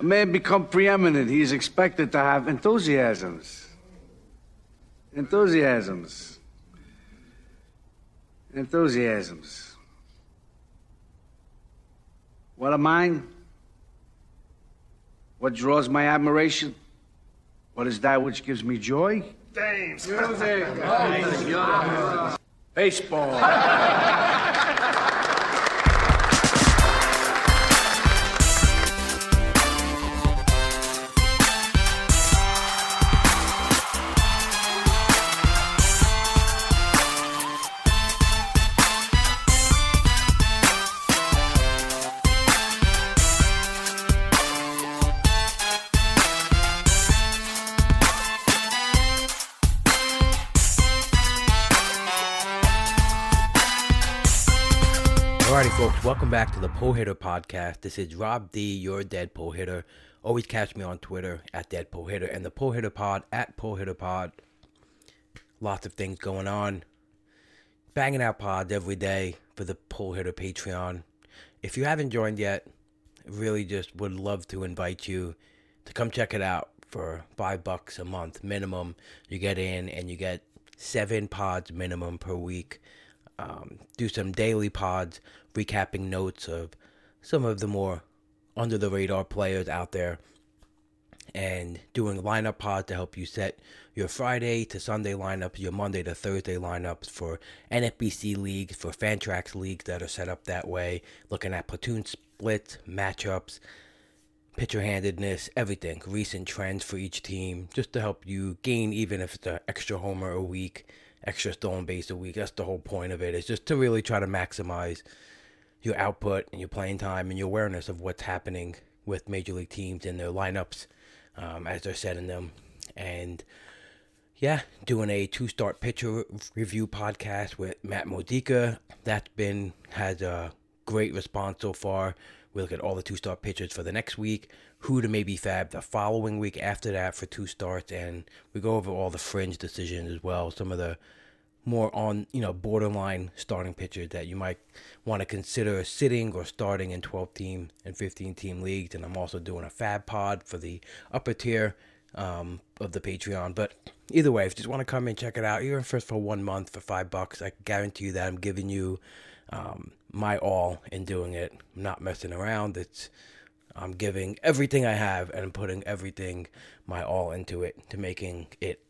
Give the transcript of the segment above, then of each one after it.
A man become preeminent, he is expected to have enthusiasms. Enthusiasms. Enthusiasms. What are mine? What draws my admiration? What is that which gives me joy? James. Music. Baseball. welcome back to the Pull Hitter Podcast. This is Rob D, your dead pull hitter. Always catch me on Twitter at Dead Pull Hitter and the Pull Hitter Pod at Pull Hitter Pod. Lots of things going on. Banging out pods every day for the Pull Hitter Patreon. If you haven't joined yet, really just would love to invite you to come check it out for five bucks a month minimum. You get in and you get seven pods minimum per week. Um, do some daily pods recapping notes of some of the more under the radar players out there and doing lineup pods to help you set your Friday to Sunday lineups, your Monday to Thursday lineups for NFBC leagues, for Fantrax leagues that are set up that way, looking at platoon splits, matchups, pitcher handedness, everything, recent trends for each team, just to help you gain even if it's an extra homer a week extra stolen base a week. That's the whole point of it. Is just to really try to maximize your output and your playing time and your awareness of what's happening with major league teams and their lineups um, as they're setting them. And yeah, doing a two start pitcher review podcast with Matt Modica. That's been has a great response so far. We look at all the two star pitchers for the next week, who to maybe FAAB the following week after that for two starts, and we go over all the fringe decisions as well. Some of the more on you know borderline starting pitchers that you might want to consider sitting or starting in 12 team and 15 team leagues. And I'm also doing a FAAB pod for the upper tier um, of the Patreon. But either way, if you just want to come and check it out, even first for one month for five bucks, I guarantee you that I'm giving you um, my all in doing it. I'm not messing around. It's I'm giving everything I have and putting everything my all into it to making it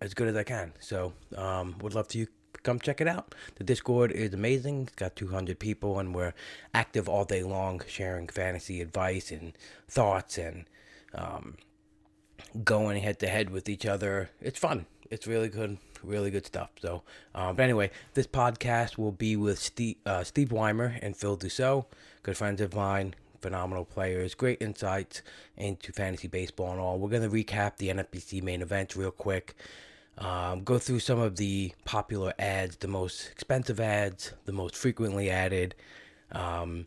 as good as I can. So, um, would love to you come check it out. The Discord is amazing. It's got 200 people and we're active all day long, sharing fantasy advice and thoughts and um, going head to head with each other. It's fun. It's really good really good stuff. So, um, but anyway, this podcast will be with Steve, uh, Steve Weimer and Phil Dussault, good friends of mine, phenomenal players, great insights into fantasy baseball and all. We're going to recap the NFBC main event real quick. Um, go through some of the popular ads, the most expensive ads, the most frequently added, um,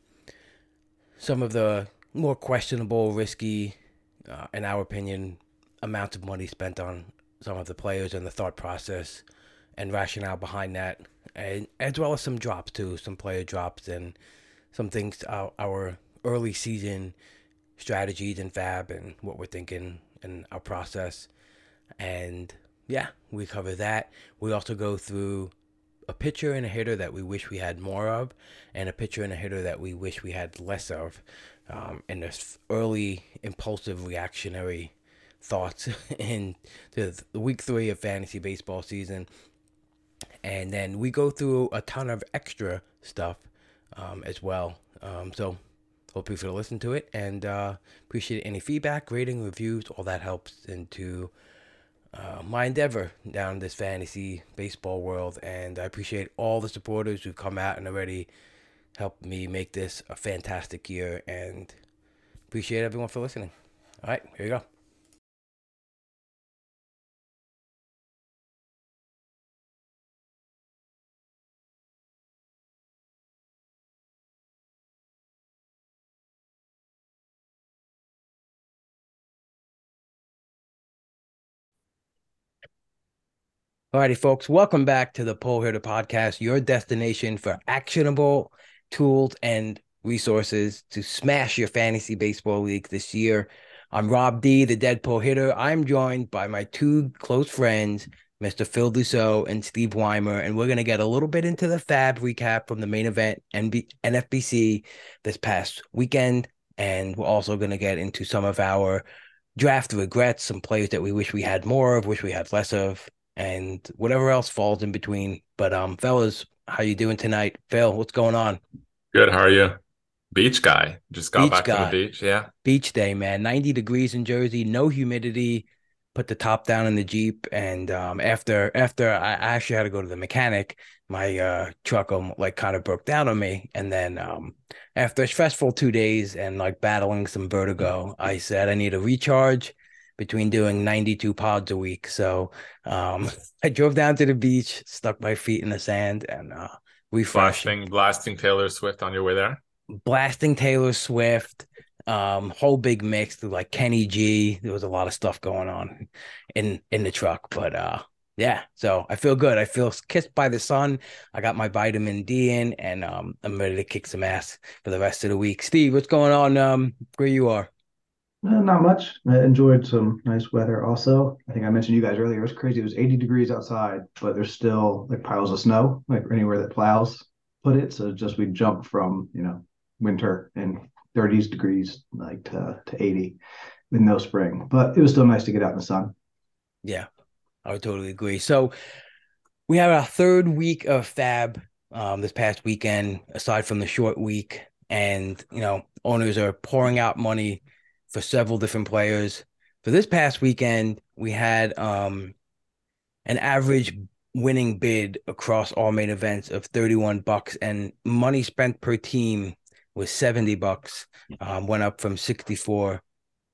some of the more questionable, risky, uh, in our opinion, amounts of money spent on some of the players and the thought process and rationale behind that, and as well as some drops too, some player drops and some things our, our early season strategies and FAAB and what we're thinking and our process. And yeah, we cover that. We also go through a pitcher and a hitter that we wish we had more of, and a pitcher and a hitter that we wish we had less of. Um, this early impulsive reactionary thoughts in the week three of fantasy baseball season. And then we go through a ton of extra stuff um, as well. Um, so hope you feel listen to it and uh, appreciate any feedback, rating, reviews. All that helps into uh, my endeavor down this fantasy baseball world. And I appreciate all the supporters who've come out and already helped me make this a fantastic year. And appreciate everyone for listening. All right, here you go. Alrighty, folks, welcome back to the Pull Hitter Podcast, your destination for actionable tools and resources to smash your fantasy baseball league this year. I'm Rob D, the dead pull hitter. I'm joined by my two close friends, Mr. Phil Dussault and Steve Weimer, and we're going to get a little bit into the FAAB recap from the main event NB- NFBC this past weekend. And we're also going to get into some of our draft regrets, some players that we wish we had more of, wish we had less of, and whatever else falls in between. But um, fellas, how you doing tonight? Phil, what's going on? Good. How are you? Beach guy. Just got beach back guy. to the beach. Yeah. Beach day, man. 90 degrees in Jersey, no humidity. Put the top down in the Jeep. And um, after after I actually had to go to the mechanic, my uh, truck um, like kind of broke down on me. And then um, after a stressful two days and like battling some vertigo, I said I need a recharge between doing 92 pods a week. So um, I drove down to the beach, stuck my feet in the sand, and uh, refreshed. Blasting, blasting Taylor Swift on your way there? Blasting Taylor Swift, um, whole big mix through like Kenny G. There was a lot of stuff going on in in the truck, but uh, yeah, so I feel good. I feel kissed by the sun. I got my vitamin D in, and um, I'm ready to kick some ass for the rest of the week. Steve, what's going on? Um, where you are? Uh, not much. I enjoyed some nice weather. Also, I think I mentioned you guys earlier. It was crazy. It was 80 degrees outside, but there's still like piles of snow, like anywhere that plows put it. So just we jumped from you know winter and 30s degrees like to, to 80 with no spring, but it was still nice to get out in the sun. Yeah, I would totally agree. So we have our third week of FAAB um, this past weekend, aside from the short week, and you know owners are pouring out money for several different players. For this past weekend, we had um, an average winning bid across all main events of 31 bucks and money spent per team was 70 bucks um, went up from 64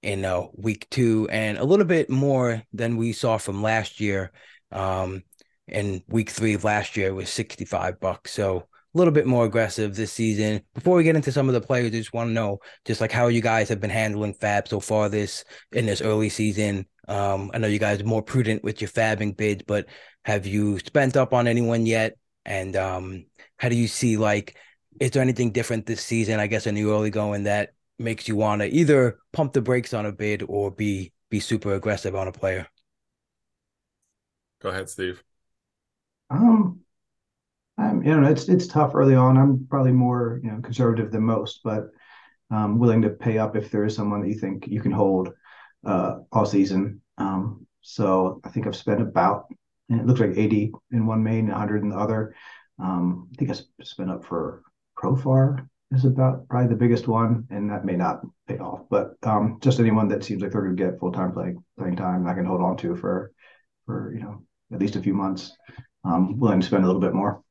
in uh, week two and a little bit more than we saw from last year um, in week three of last year was 65 bucks so little bit more aggressive this season. Before we get into some of the players, I just want to know just like how you guys have been handling FAAB so far this in this early season. Um, I know you guys are more prudent with your fabbing bids, but have you spent up on anyone yet? And um, how do you see like is there anything different this season? I guess in the early going that makes you want to either pump the brakes on a bid or be be super aggressive on a player. Go ahead, Steve. Um, I'm, you know, it's it's tough early on. I'm probably more you know conservative than most, but um, willing to pay up if there is someone that you think you can hold uh, all season. Um, so I think I've spent about and it looks like 80 in one main, 100 in the other. Um, I think I spent up for Profar is about probably the biggest one, and that may not pay off. But um, just anyone that seems like they're going to get full time playing playing time, I can hold on to for for you know at least a few months. Um, willing to spend a little bit more.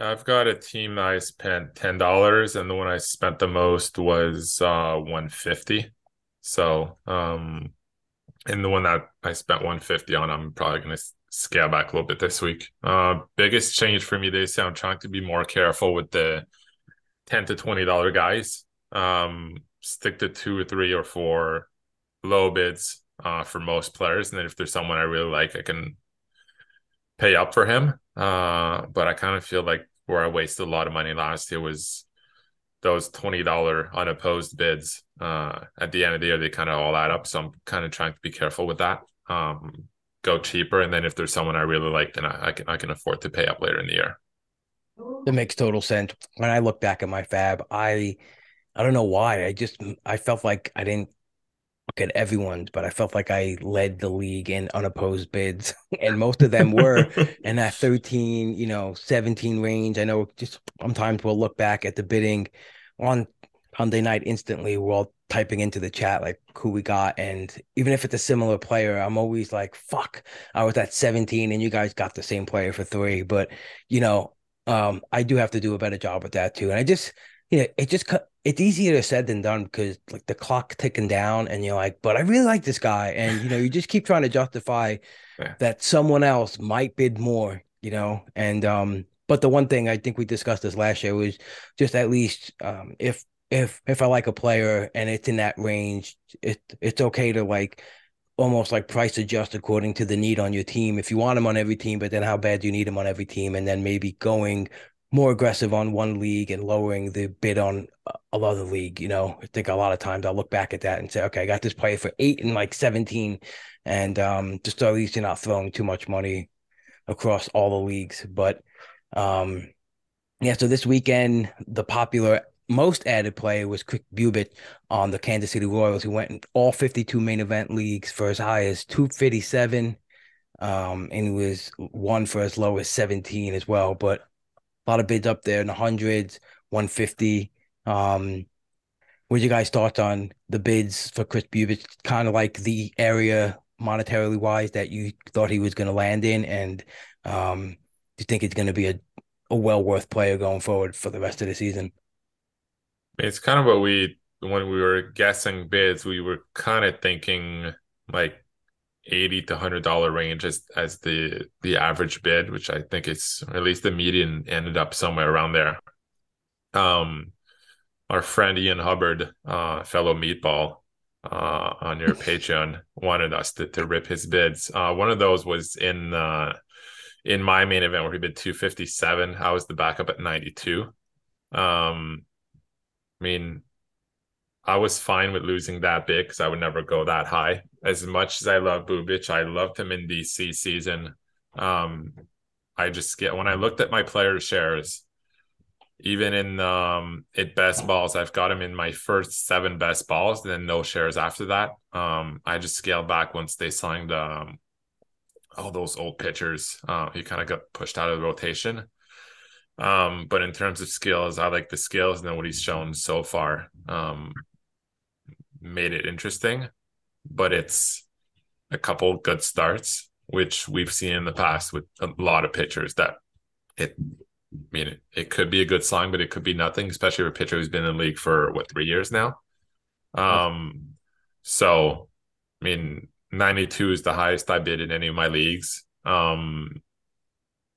I've got a team that I spent ten dollars, and the one I spent the most was uh, one fifty. So, um, and the one that I spent one fifty on, I'm probably gonna scale back a little bit this week. Uh, biggest change for me this year, I'm trying to be more careful with the ten to twenty dollar guys. Um, stick to two or three or four low bids uh, for most players, and then if there's someone I really like, I can pay up for him. Uh, but I kind of feel like where I wasted a lot of money last year was those twenty dollar unopposed bids. Uh, at the end of the year, they kind of all add up. So I'm kind of trying to be careful with that. Um, go cheaper, and then if there's someone I really like, then I, I can I can afford to pay up later in the year. That makes total sense. When I look back at my FAAB, I I don't know why. I just I felt like I didn't look at everyone's, but I felt like I led the league in unopposed bids, and most of them were in that 13, you know, 17 range. I know just sometimes we'll look back at the bidding on Monday night instantly. We're all typing into the chat like who we got, and even if it's a similar player, I'm always like, "Fuck, I was at 17, and you guys got the same player for three. But you know, um, I do have to do a better job with that too, and I just you know, it just it's easier said than done because like the clock ticking down and you're like, but I really like this guy. And you know, you just keep trying to justify yeah. that someone else might bid more, you know. And um, but the one thing I think we discussed this last year was just at least um if if if I like a player and it's in that range, it it's okay to like almost like price adjust according to the need on your team. If you want him on every team, but then how bad do you need him on every team? And then maybe going more aggressive on one league and lowering the bid on another league. You know, I think a lot of times I'll look back at that and say, okay, I got this player for eight and like 17. And um, just at least you're not throwing too much money across all the leagues. But um, yeah, so this weekend, the popular most added player was Kris Bubic on the Kansas City Royals, who went in all 52 main event leagues for as high as 257. Um, and he was one for as low as 17 as well. But a lot of bids up there in the hundreds, 150. Um, what you guys thoughts on the bids for Kris Bubic? Kind of like the area monetarily wise that you thought he was going to land in, and um, do you think it's going to be a, a well worth player going forward for the rest of the season? It's kind of what we when we were guessing bids, we were kind of thinking like eighty to hundred dollar range as as the the average bid, which I think it's at least the median ended up somewhere around there. Um, our friend Ian Hubbard, uh, fellow meatball, uh, on your Patreon, wanted us to to rip his bids. Uh, one of those was in uh in my main event where he bid two fifty seven. I was the backup at ninety two. Um, I mean, I was fine with losing that big because I would never go that high. As much as I love Bubic, I loved him in DC season. Um, I just get when I looked at my player shares, even in um at best balls, I've got him in my first seven best balls, and then no shares after that. Um, I just scaled back once they signed um all those old pitchers. Uh, he kind of got pushed out of the rotation. Um, but in terms of skills, I like the skills and what he's shown so far. Um, made it interesting, but it's a couple good starts, which we've seen in the past with a lot of pitchers that it I mean it, it could be a good sign, but it could be nothing, especially for a pitcher who's been in the league for what three years now. Um so I mean 92 is the highest I bid in any of my leagues. Um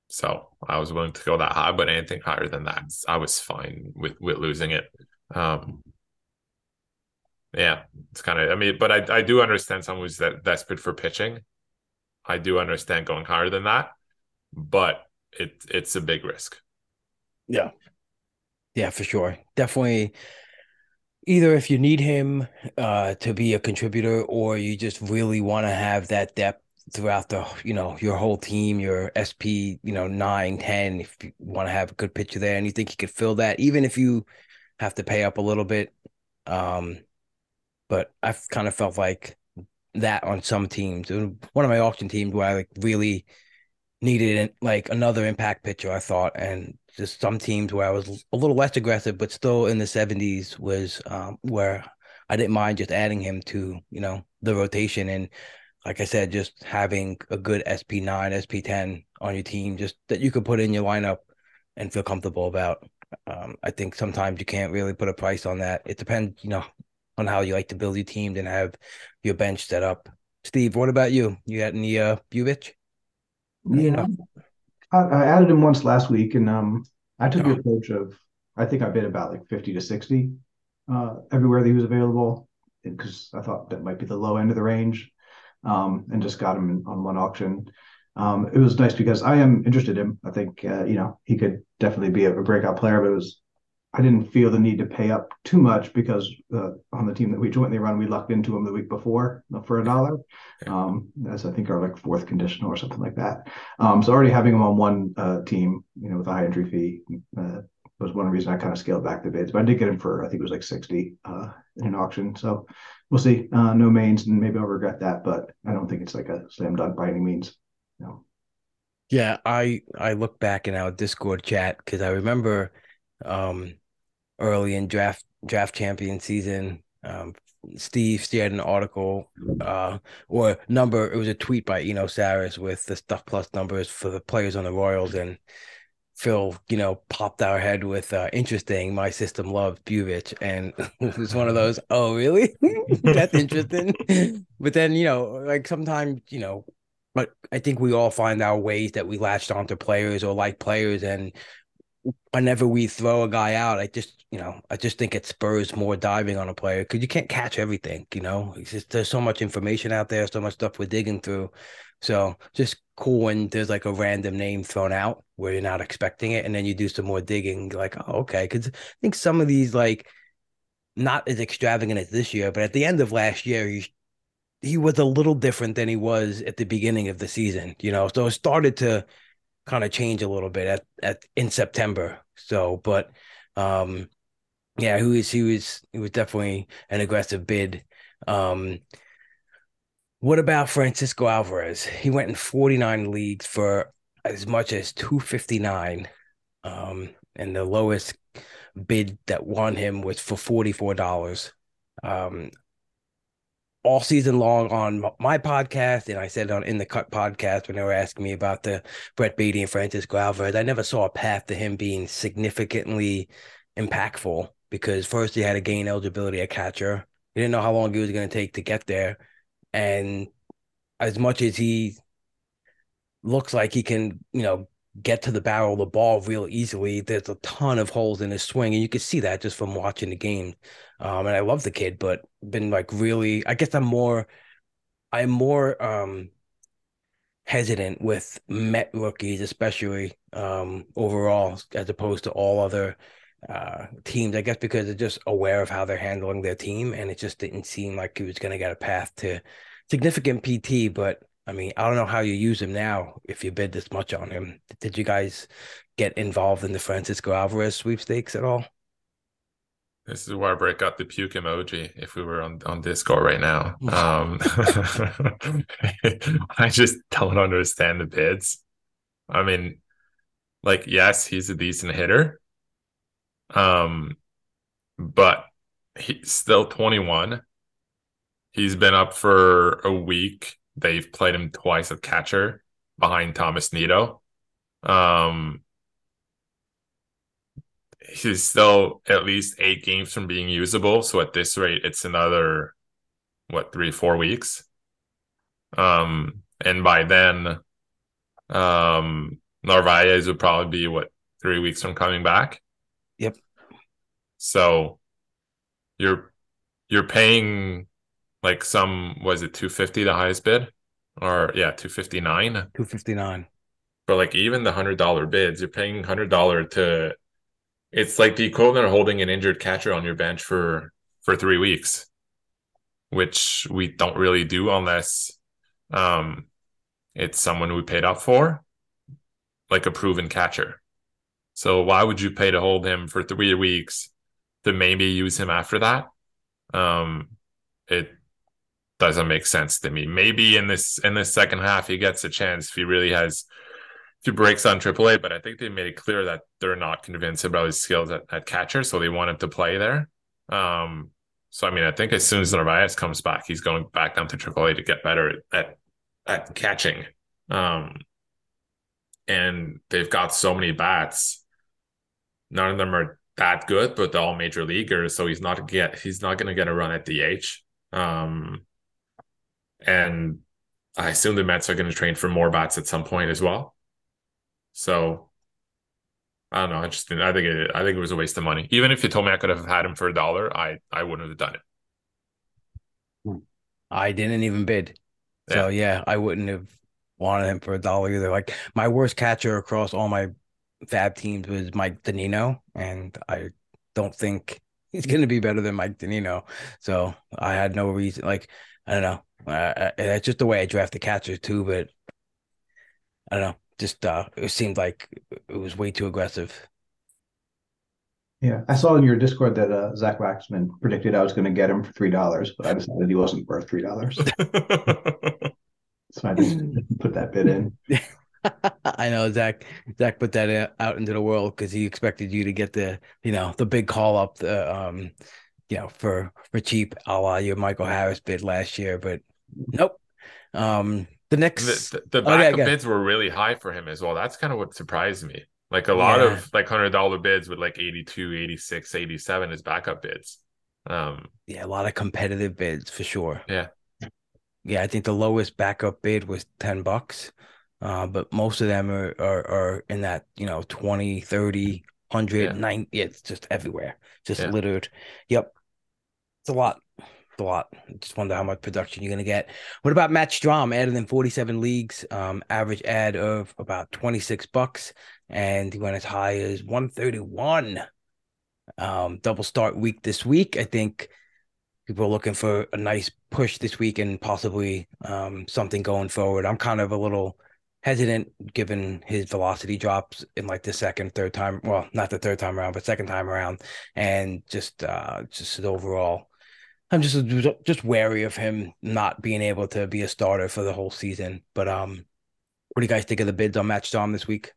so I was willing to go that high, but anything higher than that, I was fine with with losing it. Um, yeah, it's kind of. I mean, but I I do understand someone who's that desperate for pitching. I do understand going higher than that, but it it's a big risk. Yeah, yeah, for sure. Definitely. Either if you need him uh, to be a contributor, or you just really want to have that depth throughout the you know your whole team your sp you know 9 10 if you want to have a good pitcher there and you think you could fill that even if you have to pay up a little bit um but i've kind of felt like that on some teams one of my auction teams where i like really needed like another impact pitcher i thought and just some teams where i was a little less aggressive but still in the 70s was um where i didn't mind just adding him to you know the rotation and like I said, just having a good SP9, SP10 on your team, just that you could put in your lineup and feel comfortable about. Um, I think sometimes you can't really put a price on that. It depends, you know, on how you like to build your team and have your bench set up. Steve, what about you? You had any uh Bubic? Yeah, I, I, added him once last week, and um, I took oh. the approach of I think I bid about like fifty to sixty uh, everywhere that he was available because I thought that might be the low end of the range um, and just got him on one auction. Um, it was nice because I am interested in him. I think uh, you know he could definitely be a, a, breakout player, but it was I didn't feel the need to pay up too much because uh, on the team that we jointly run, we lucked into him the week before for a dollar, um, as I think our like fourth conditional or something like that. Um, so already having him on one uh, team, you know, with a high entry fee, uh, was one reason I kind of scaled back the bids. But I did get him for I think it was like sixty uh, in an auction. So we'll see. Uh, no mains, and maybe I'll regret that, but I don't think it's like a slam dunk by any means. No. Yeah, I I look back in our Discord chat because I remember um, early in draft draft champion season, um, Steve shared an article uh, or number. It was a tweet by Eno Sarris with the stuff plus numbers for the players on the Royals, and Phil, you know, popped our head with uh, interesting. My system loves Bubic, and it was one of those. Oh, really? That's interesting. but then, you know, like sometimes, you know, but I think we all find our ways that we latched onto players or like players, and whenever we throw a guy out, I just, you know, I just think it spurs more diving on a player because you can't catch everything, you know. It's just there's so much information out there, so much stuff we're digging through. So just cool when there's like a random name thrown out where you're not expecting it, and then you do some more digging, like, oh, okay. Because I think some of these like not as extravagant as this year, but at the end of last year, he he was a little different than he was at the beginning of the season, you know. So it started to kind of change a little bit at, at in September. So, but um yeah, he was he was he was definitely an aggressive bid. Um what about Francisco Alvarez? He went in 49 leagues for as much as 259. Um and the lowest bid that won him was for $44. Um all season long on my podcast, and I said on in the cut podcast when they were asking me about the Brett Baty and Francisco Alvarez, I never saw a path to him being significantly impactful because first he had to gain eligibility at catcher. He didn't know how long he was going to take to get there, and as much as he looks like he can, you know, get to the barrel of the ball real easily. There's a ton of holes in his swing, and you can see that just from watching the game. Um, and I love the kid, but been like really, I guess I'm more, I'm more um hesitant with Met rookies, especially um overall, as opposed to all other uh teams. I guess because they're just aware of how they're handling their team, and it just didn't seem like he was going to get a path to significant PT, but I mean, I don't know how you use him now if you bid this much on him. Did you guys get involved in the Francisco Alvarez sweepstakes at all? This is where I break out the puke emoji if we were on, on Discord right now. Um, I just don't understand the bids. I mean, like, yes, he's a decent hitter. Um, but he's still 21. He's been up for a week They've played him twice at catcher behind Tomás Nido. Um, he's still at least eight games from being usable. So at this rate, it's another what three four weeks. Um, and by then, um, Narvaez would probably be what three weeks from coming back. Yep. So you're you're paying like some was it 250 the highest bid? Or yeah 259 259 but like even the hundred dollar bids you're paying hundred dollar to it's like the equivalent of holding an injured catcher on your bench for for three weeks which we don't really do unless um it's someone we paid up for like a proven catcher. So why would you pay to hold him for three weeks to maybe use him after that? Um it doesn't make sense to me. Maybe in this in this second half he gets a chance if he really has if he breaks on AAA, but I think they made it clear that they're not convinced about his skills at, at catcher, so they want him to play there. Um, so I mean, I think as soon as Narvaez comes back, he's going back down to AAA to get better at at catching. Um, and they've got so many bats. None of them are that good, but they're all major leaguers, so he's not get he's not going to get a run at DH. Um, and I assume the Mets are going to train for more bats at some point as well. So I don't know. I just I think it I think it was a waste of money. Even if you told me I could have had him for a dollar, I I wouldn't have done it. Hmm. I didn't even bid. So yeah, yeah I wouldn't have wanted him for a dollar either. Like my worst catcher across all my FAAB teams was Mike Zunino, and I don't think he's going to be better than Mike Zunino. So I had no reason. Like I don't know. Uh, that's just the way I draft the catchers too. But I don't know. Just uh, it seemed like it was way too aggressive. Yeah, I saw in your Discord that uh, Zach Waxman predicted I was going to get him for three dollars, but I decided he wasn't worth three dollars. so I just put that bid in. I know Zach. Zach put that out into the world because he expected you to get the, you know, the big call up, the um, you know, for for cheap, a la your Michael Harris bid last year, but nope. Um, the next the, the, the backup bids were really high for him as well. That's kind of what surprised me. Like a lot yeah. of like hundred dollar bids with like 82, 86, 87 as backup bids. Um, yeah, a lot of competitive bids for sure. Yeah, yeah. I think the lowest backup bid was ten bucks. Uh, but most of them are, are, are in that, you know, 20, 30, 100, Yeah. 90. It's just everywhere, just Yeah. littered. Yep. It's a lot. It's a lot. Just wonder how much production you're going to get. What about Matt Strahm? Added in 47 leagues, um, average ad of about 26 bucks, and he went as high as 131. Um, double start week this week. I think people are looking for a nice push this week and possibly um, something going forward. I'm kind of a little hesitant given his velocity drops in like the second, third time. Well, not the third time around, but second time around, and just uh, just overall. I'm just just wary of him not being able to be a starter for the whole season. But um, what do you guys think of the bids on Matt Strahm this week?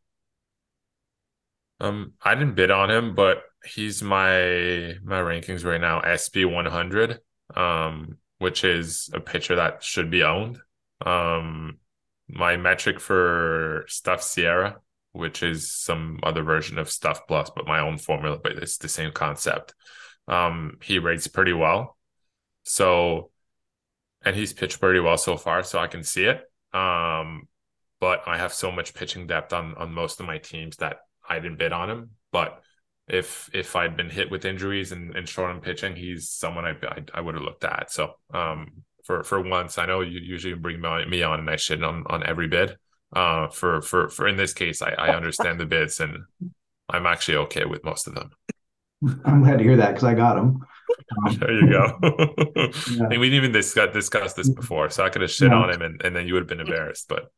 Um, I didn't bid on him, but he's my my rankings right now, SB 100, um, which is a pitcher that should be owned. Um, my metric for Stuff Sierra, which is some other version of Stuff Plus, but my own formula, but it's the same concept. Um, he rates pretty well. So, and he's pitched pretty well so far, so I can see it. Um, but I have so much pitching depth on on most of my teams that I didn't bid on him. But if if I'd been hit with injuries and, and short on pitching, he's someone I I, I would have looked at. So um for for once, I know you usually bring me on, and I shit on on every bid. Uh for for for in this case, I I understand the bids and I'm actually okay with most of them. I'm glad to hear that because I got him. There you go. Yeah. I mean, we didn't even discuss discussed this before, so I could have shit Yeah. on him and, and then you would have been embarrassed. But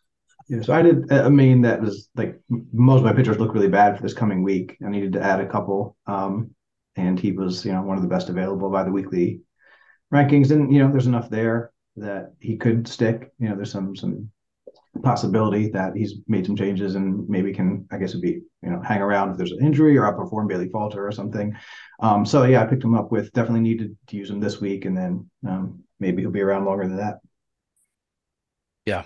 Yeah, so I did. I mean, that was like most of my pitchers look really bad for this coming week. I needed to add a couple, um, and he was, you know, one of the best available by the weekly rankings. And you know, there's enough there that he could stick. You know, there's some some possibility that he's made some changes and maybe can, I guess, it'd be you know, hang around if there's an injury or outperform Bailey Falter or something. Um, so yeah, I picked him up with definitely needed to use him this week, and then um, maybe he'll be around longer than that. Yeah,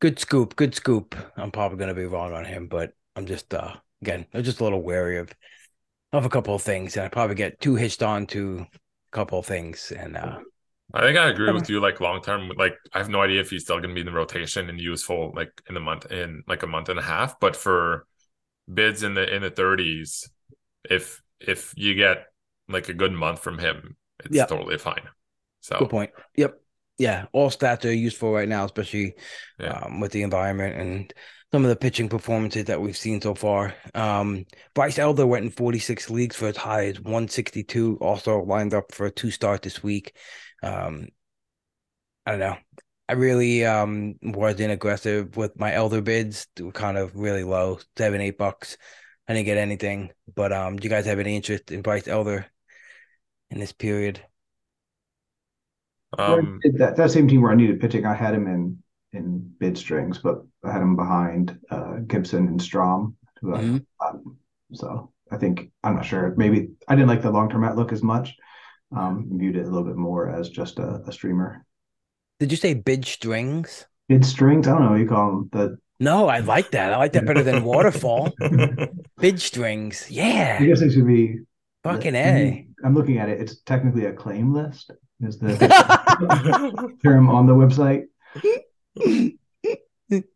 good scoop, good scoop. I'm probably gonna be wrong on him, but I'm just uh again, I'm just a little wary of of a couple of things, and I probably get too hitched on to a couple of things, and uh I think I agree with you. Like long term, like I have no idea if he's still going to be in the rotation and useful like in the month in like a month and a half. But for bids in the in the thirties, if if you get like a good month from him, it's Yeah. totally fine. So good point. Yep. Yeah, all stats are useful right now, especially Yeah. um, with the environment and some of the pitching performances that we've seen so far. Um, Bryce Elder went in 46 leagues for as high as 162. Also lined up for a two start this week. Um, I don't know. I really um wasn't aggressive with my Elder bids. They were kind of really low, seven, eight bucks. I didn't get anything. But um, do you guys have any interest in Bryce Elder in this period? um, that that same team where I needed pitching, I had him in in bid strings, but I had him behind uh, Gibson and Strahm. Who I, um, so I think I'm not sure. Maybe I didn't like the long term outlook as much. Um, viewed it a little bit more as just a, a streamer. Did you say bid strings? Bid strings. I don't know what you call them. The No, I like that. I like that better than waterfall. Bid strings. Yeah. I guess it should be. Fucking a. I'm looking at it. It's technically a claim list. Is the term on the website?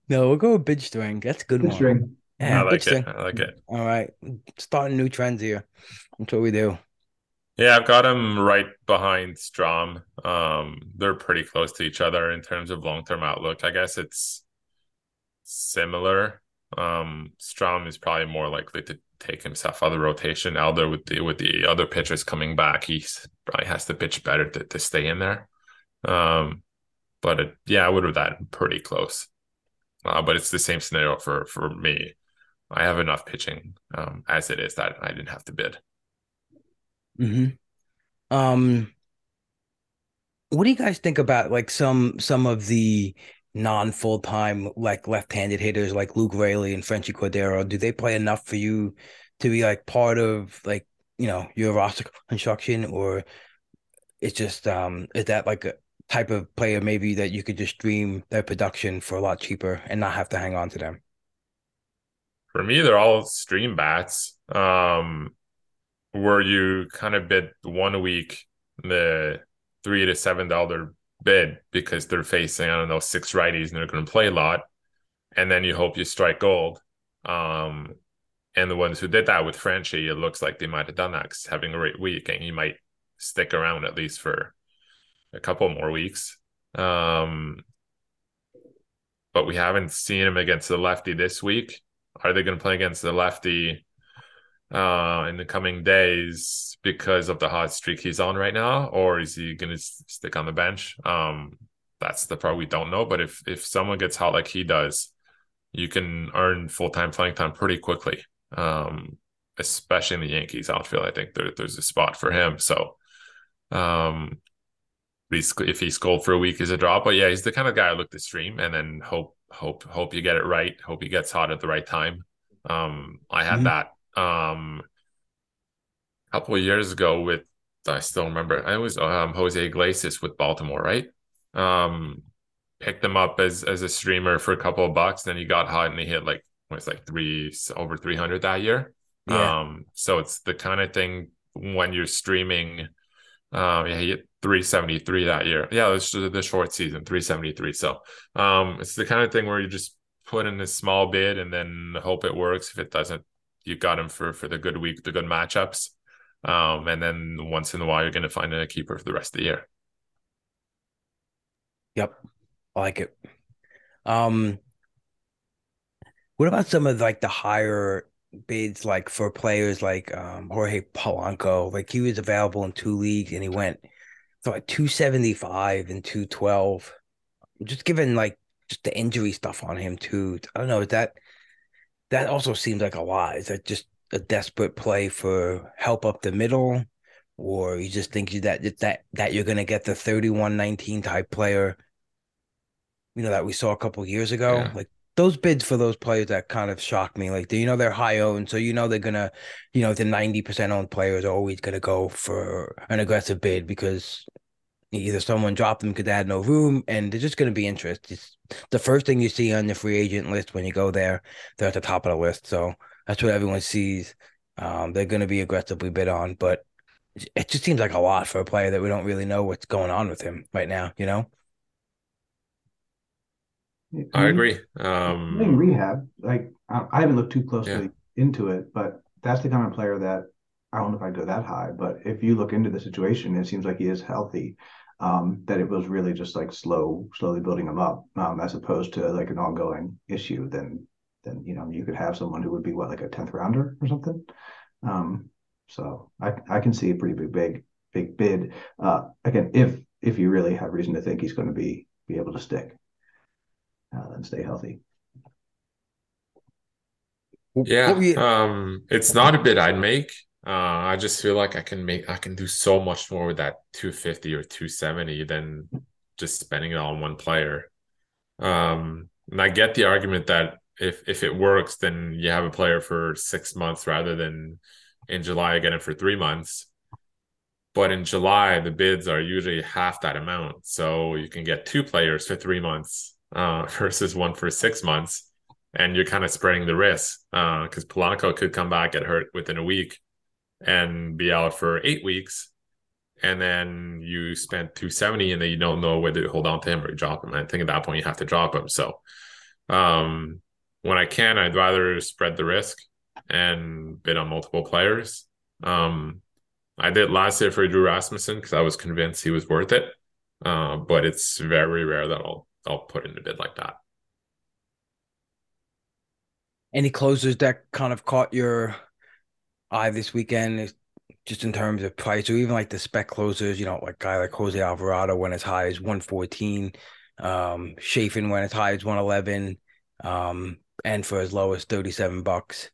no, we'll go with bid string. That's a good Bid one. string. Yeah, I bid like string. it. I like it. All right. Starting new trends here. That's what we do. Yeah, I've got him right behind Strahm. Um, they're pretty close to each other in terms of long term outlook. I guess it's similar. Um, Strahm is probably more likely to take himself out of rotation. Elder with the with the other pitchers coming back, he probably has to pitch better to, to stay in there. Um, but it, yeah, I would have that pretty close. Uh, but it's the same scenario for for me. I have enough pitching um, as it is that I didn't have to bid. Hmm Um, what do you guys think about like some some of the non full time like left handed hitters like Luke Raley and Franchy Cordero? Do they play enough for you to be like part of like you know your roster construction, or it's just um is that like a type of player maybe that you could just stream their production for a lot cheaper and not have to hang on to them? For me, they're all stream bats. Um, where you kind of bid one week the three to seven dollar bid because they're facing I don't know six righties and they're going to play a lot, and then you hope you strike gold. Um, and the ones who did that with Franchy, it looks like they might have done that because having a great week, and he might stick around at least for a couple more weeks. Um, but we haven't seen him against the lefty this week. Are they going to play against the lefty uh, in the coming days because of the hot streak he's on right now, or is he going to stick on the bench? Um, that's the part we don't know. But if if someone gets hot like he does, you can earn full time playing time pretty quickly. Um, especially in the Yankees outfield, I think there, there's a spot for him. So, um, if he's cold for a week is a drop. But yeah, he's the kind of guy I look to stream and then hope hope hope you get it right. Hope he gets hot at the right time. Um, I had mm-hmm. that um a couple of years ago with I still remember it was um, Jose Iglesias with Baltimore, right? Um, picked him up as as a streamer for a couple of bucks. Then he got hot and he hit like was like three over three hundred that year. Yeah. Um, so it's the kind of thing when you're streaming. Um, yeah, he hit 373 that year. Yeah, it's the short season, 373. So, um, it's the kind of thing where you just put in a small bid and then hope it works. If it doesn't, you got him for for the good week, the good matchups. Um, and then once in a while, you're going to find a keeper for the rest of the year. Yep, I like it. Um, what about some of like the higher bids, like for players like um, Jorge Polanco? Like he was available in two leagues, and he went so like two seventy five and two twelve. Just given like just the injury stuff on him too. I don't know. Is that that also seems like a lot. Is that just a desperate play for help up the middle? Or you just think that that that you're gonna get the 31-19 type player, you know, that we saw a couple years ago? Yeah. Like those bids for those players that kind of shocked me. Like, do you know, they're high owned, so you know they're gonna, you know, the ninety percent owned players are always gonna go for an aggressive bid because either someone dropped them because they had no room, and they're just gonna be interested. It's the first thing you see on the free agent list when you go there. They're at the top of the list, so that's what everyone sees. Um, they're gonna be aggressively bid on, but it just seems like a lot for a player that we don't really know what's going on with him right now. You know. I agree. Um, in rehab, like I haven't looked too closely yeah. into it, but that's the kind of player that I don't know if I go that high. But if you look into the situation, it seems like he is healthy. Um, that it was really just like slow, slowly building him up, um, as opposed to like an ongoing issue. Then, then you know you could have someone who would be what like a tenth rounder or something. Um, so I I can see a pretty big big big bid. Uh, again, if if you really have reason to think he's going to be be able to stick uh, and stay healthy. Yeah, um, it's not a bid I'd make. Uh, I just feel like I can make I can do so much more with that 250 or 270 than just spending it on one player. Um, and I get the argument that if if it works, then you have a player for six months rather than in July it for three months. But in July, the bids are usually half that amount, so you can get two players for three months uh, versus one for six months, and you're kind of spreading the risk because uh, Polanco could come back get hurt within a week and be out for eight weeks, and then you spent 270, and then you don't know whether to hold on to him or drop him. I think at that point you have to drop him. So, um, when I can, I'd rather spread the risk and bid on multiple players. Um, I did last year for Drew Rasmussen because I was convinced he was worth it. Uh, but it's very rare that I'll I'll put in a bid like that. Any closers that kind of caught your eye this weekend, just in terms of price, or even like the spec closers? You know, like guy like Jose Alvarado went as high as one fourteen. Um, Chafin went as high as one eleven. Um, and for as low as thirty seven bucks.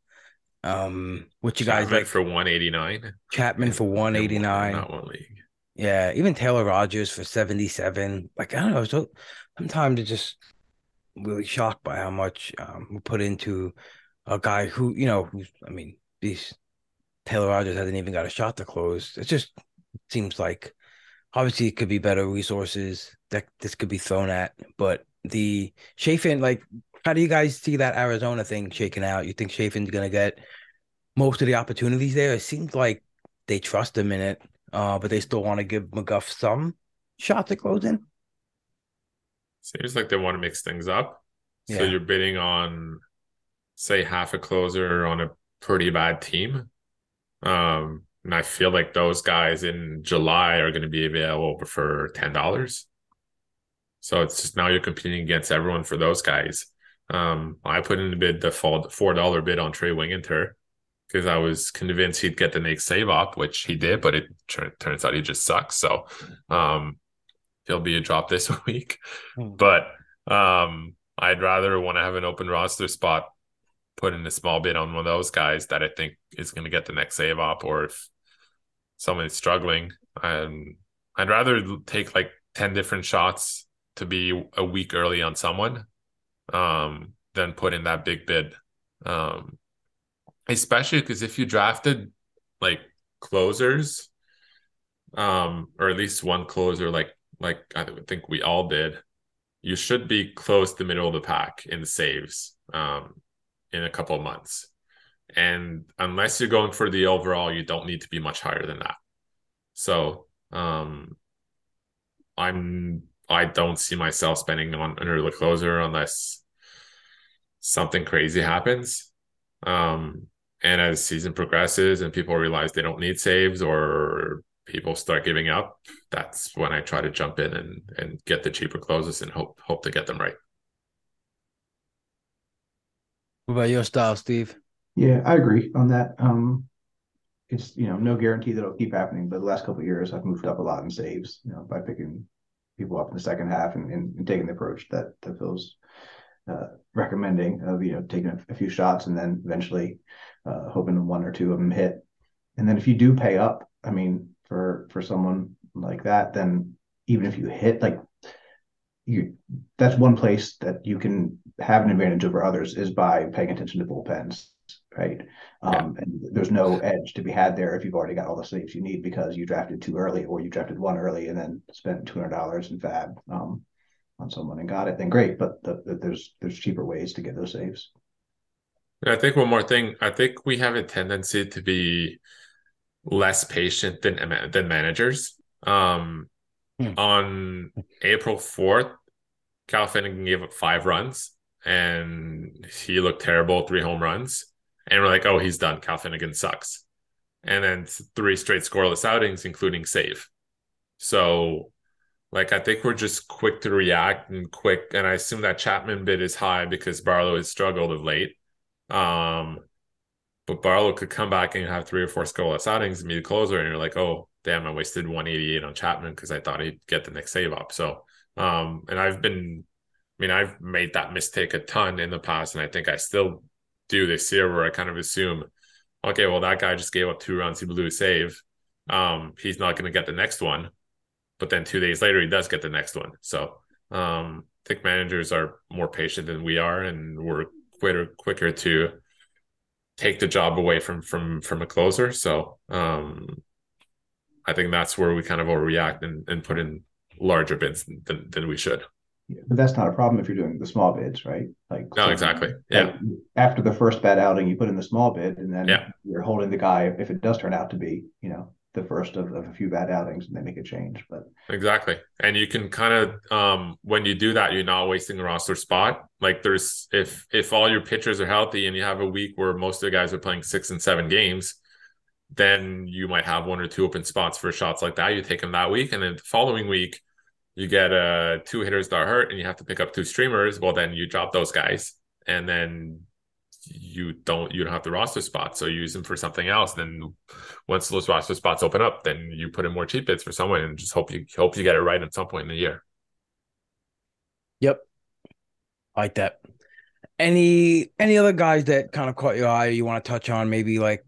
Um, what you Chapman guys like for one eighty nine? Chapman for one eighty nine. Not one league. Yeah, even Taylor Rogers for seventy seven. Like I don't know. So sometimes it's just really shocked by how much um, we put into a guy who, you know, who's, I mean, these Taylor Rogers hasn't even got a shot to close. It just seems like obviously it could be better resources that this could be thrown at, but the Chafin, like, how do you guys see that Arizona thing shaking out? You think Chafin's going to get most of the opportunities there? It seems like they trust him in it, uh, but they still want to give McGough some shot to close in. Seems like they want to mix things up. So Yeah. you're bidding on, say, half a closer on a pretty bad team. Um, and I feel like those guys in July are going to be available for ten dollars. So it's just now you're competing against everyone for those guys. Um, I put in a bid the fall four dollar bid on Trey Wingenter because I was convinced he'd get the next save up, which he did, but it tur- turns out he just sucks. So, um, he'll be a drop this week. Hmm. But um, I'd rather want to have an open roster spot, put in a small bid on one of those guys that I think is going to get the next save up, or if someone is struggling, um, I'd rather take like ten different shots to be a week early on someone, um, than put in that big bid. Um, especially because if you drafted like closers, um, or at least one closer, like like I think we all did, you should be close to the middle of the pack in the saves um, in a couple of months. And unless you're going for the overall, you don't need to be much higher than that. So um, I'm I don't see myself spending on an early closer unless something crazy happens. Um, and as season progresses and people realize they don't need saves or people start giving up, that's when I try to jump in and and get the cheaper closes and hope hope to get them right. What about your style, Steve? Yeah, I agree on that. Um, it's you know no guarantee that it'll keep happening, but the last couple years I've moved up a lot in saves, you know, by picking people up in the second half and, and, and taking the approach that that Phil's uh, recommending of you know taking a, a few shots and then eventually uh, hoping one or two of them hit. And then if you do pay up, I mean, for for someone like that, then even if you hit like you that's one place that you can have an advantage over others is by paying attention to bullpens, right? Um, and there's no edge to be had there if you've already got all the saves you need because you drafted too early or you drafted one early and then spent two hundred dollars in FAAB um, on someone and got it. Then great, but the, the, there's there's cheaper ways to get those saves. And I think one more thing, I think we have a tendency to be less patient than than managers. Um, Hmm. On April fourth, Kyle Finnegan gave up five runs, and he looked terrible, three home runs, and we're like, oh, he's done. Kyle Finnegan sucks, and then three straight scoreless outings, including save. So, like, I think we're just quick to react and quick, and I assume that Chapman bid is high because Barlow has struggled of late. Um, but Barlow could come back and have three or four scoreless outings and be the closer, and you're like, oh, damn, I wasted 188 on Chapman because I thought he'd get the next save up. So, um, and I've been, I mean, I've made that mistake a ton in the past, and I think I still do this year where I kind of assume, okay, well, that guy just gave up two runs, he blew a save. Um, he's not going to get the next one, but then two days later, he does get the next one. So, um, I think managers are more patient than we are, and we're quicker quicker to take the job away from from from a closer. So, um, I think that's where we kind of overreact and, and put in larger bids than, than we should. But that's not a problem if you're doing the small bids, right? Like No, so- exactly. like, Yeah. after the first bad outing, you put in the small bid, and then Yeah. you're holding the guy if it does turn out to be, you know, the first of, of a few bad outings, and they make a change. But Exactly. And you can kind of um when you do that, you're not wasting a roster spot. Like there's if if all your pitchers are healthy and you have a week where most of the guys are playing six and seven games, then you might have one or two open spots for shots like that. You take them that week, and then the following week you get uh two hitters that are hurt and you have to pick up two streamers. Well, then you drop those guys and then you don't you don't have the roster spot. So you use them for something else. Then once those roster spots open up, then you put in more cheap bids for someone and just hope you hope you get it right at some point in the year. Yep. Like that. Any any other guys that kind of caught your eye you want to touch on? Maybe like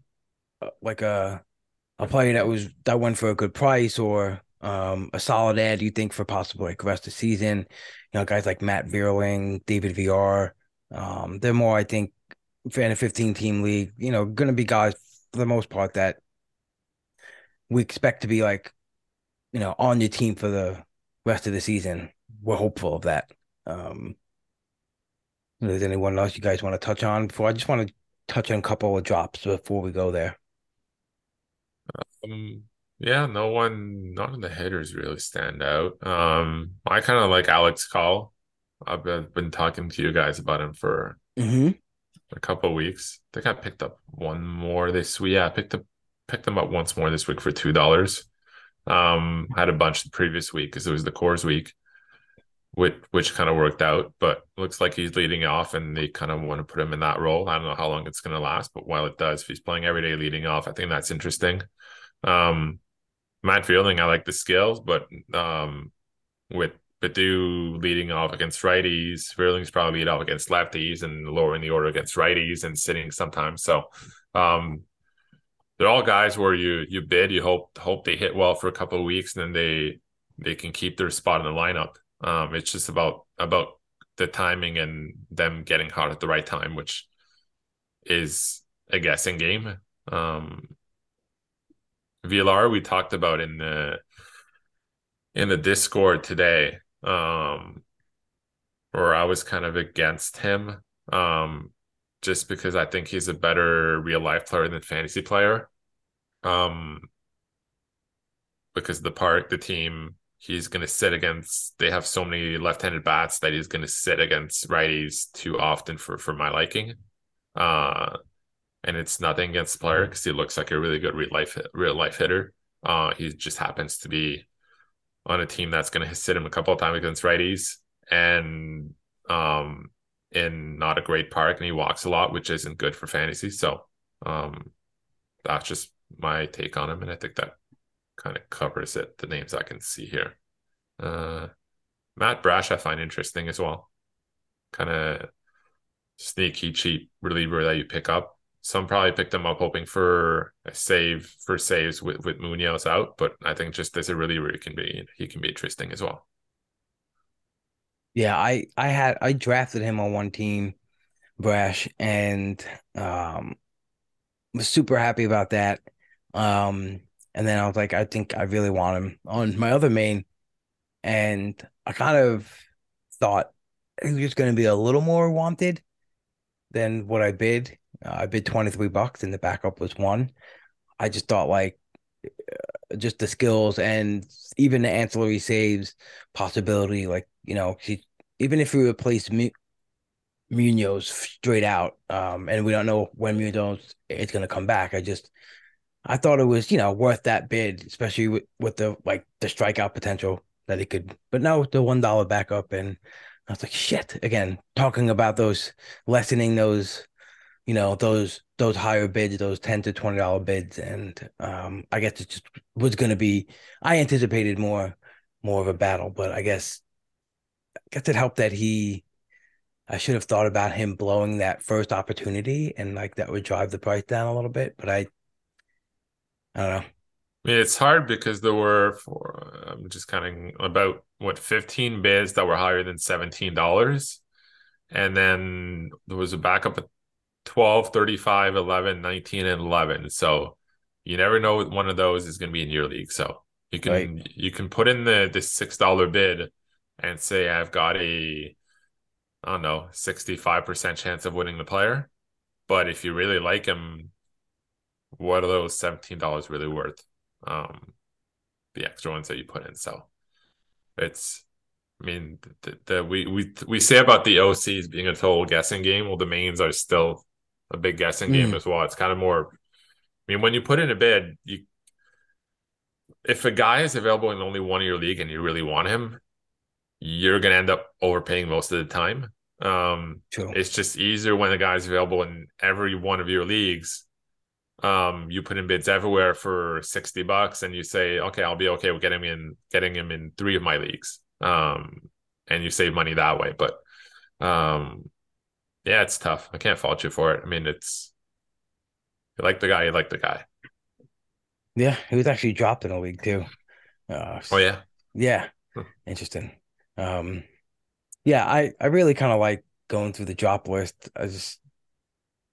uh, like a a player that was that went for a good price or um a solid ad you think for possible like rest of the season. You know, guys like Matt Vierling, David Villar. Um, they're more, I think, fan of 15 team league, you know, gonna be guys for the most part that we expect to be like, you know, on your team for the rest of the season. We're hopeful of that. Um, if there's anyone else you guys want to touch on before? I just want to touch on a couple of drops before we go there. Um, yeah, no one, none of the hitters really stand out. Um, I kind of like Alex Call. I've been, been talking to you guys about him for Mm-hmm. a couple of weeks. I think I picked up one more this week. Yeah, I picked up picked them up once more this week for two dollars. Um, I had a bunch the previous week because it was the Coors week, which which kind of worked out. But looks like he's leading off, and they kind of want to put him in that role. I don't know how long it's going to last, but while it does, if he's playing every day leading off, I think that's interesting. Um, Matt Vierling, I like the skills, but um, with Baddoo leading off against righties, Vierling's probably lead off against lefties, and lowering the order against righties and sitting sometimes. So, um, they're all guys where you you bid, you hope hope they hit well for a couple of weeks, and then they they can keep their spot in the lineup. Um, it's just about about the timing and them getting hot at the right time, which is a guessing game. Um, Villar, we talked about in the in the Discord today, um, or I was kind of against him, um, just because I think he's a better real life player than fantasy player. Um, because the part, the team, he's going to sit against. They have so many left-handed bats that he's going to sit against righties too often for for my liking. Uh, and it's nothing against the player because he looks like a really good real life real life hitter. Uh, he just happens to be on a team that's going to sit him a couple of times against righties and um in not a great park and he walks a lot which isn't good for fantasy. So um that's just my take on him and i think that kind of covers it the names i can see here. Uh matt brash i find interesting as well. Kind of sneaky cheap reliever that you pick up some probably picked him up hoping for a save for saves with with Munoz out, but I think just as a reliever, he can be he can be interesting as well. Yeah, I I had I drafted him on one team, Brash, and um was super happy about that. Um and then I was like, I think I really want him on my other main. And I kind of thought he was gonna be a little more wanted than what I bid. Uh, I bid 23 bucks and the backup was one. I just thought like uh, just the skills and even the ancillary saves possibility, like, you know, even if we replace Munoz straight out, um, and we don't know when Munoz is going to come back, I just, I thought it was, you know, worth that bid, especially with, with the like the strikeout potential that he could, but now with the $1 backup and I was like, shit, again, talking about those lessening those you know those those higher bids, those ten to twenty dollar bids, and um, I guess it just was going to be. I anticipated more more of a battle, but I guess I guess it helped that he. I should have thought about him blowing that first opportunity, and like that would drive the price down a little bit. But I, I don't know. It's hard because there were for I'm just counting about what 15 bids that were higher than $17. And then there was a backup at 12, 35, 11, 19, and 11. So you never know one of those is going to be in your league. So you can right. you can put in the the six dollar bid and say I've got a I don't know, 65% chance of winning the player. But if you really like him, what are those $17 really worth? Um the extra ones that you put in. So it's I mean, the, the, we we we say about the OCs being a total guessing game. Well, the mains are still a big guessing game mm. as well. It's kind of more. I mean, when you put in a bid, you if a guy is available in only one of your league and you really want him, you're gonna end up overpaying most of the time. Um, True. It's just easier when a guy's available in every one of your leagues. Um, you put in bids everywhere for sixty bucks, and you say, "Okay, I'll be okay with getting him in, getting him in three of my leagues." Um, and you save money that way. But um, yeah, it's tough. I can't fault you for it. I mean, it's you like the guy, you like the guy. Yeah, he was actually dropped in a league too. Uh, oh yeah, yeah, hmm. interesting. Um, yeah, I I really kind of like going through the drop list. I just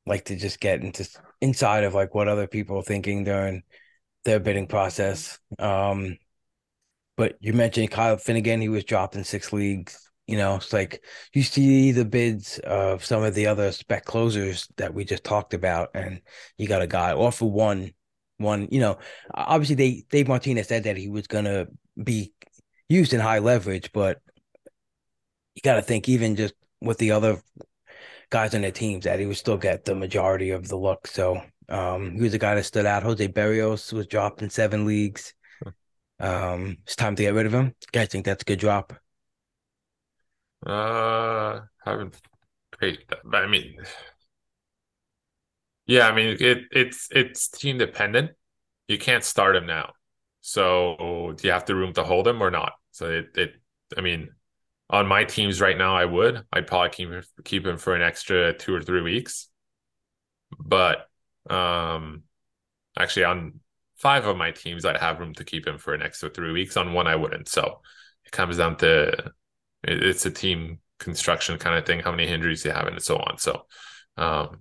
like to just get into inside of like what other people are thinking during their bidding process. Um, but you mentioned Kyle Finnegan; he was dropped in six leagues. You know, it's like you see the bids of some of the other spec closers that we just talked about, and you got a guy off of one, one. You know, obviously they Dave Martinez said that he was gonna be used in high leverage, but you got to think even just with the other guys on their teams that he would still get the majority of the look. So um, he was a guy that stood out. Jose Berrios was dropped in seven leagues. Um, it's time to get rid of him. Guys think that's a good drop? Uh, haven't great, but I mean, yeah, I mean it. It's it's team dependent. You can't start him now, so do you have the room to hold him or not? So it it. I mean, on my teams right now, I would. I'd probably keep keep him for an extra two or three weeks. But um, actually, on five of my teams, I'd have room to keep him for an extra three weeks. On one, I wouldn't. So it comes down to it's a team construction kind of thing. How many injuries you have, and so on. So um,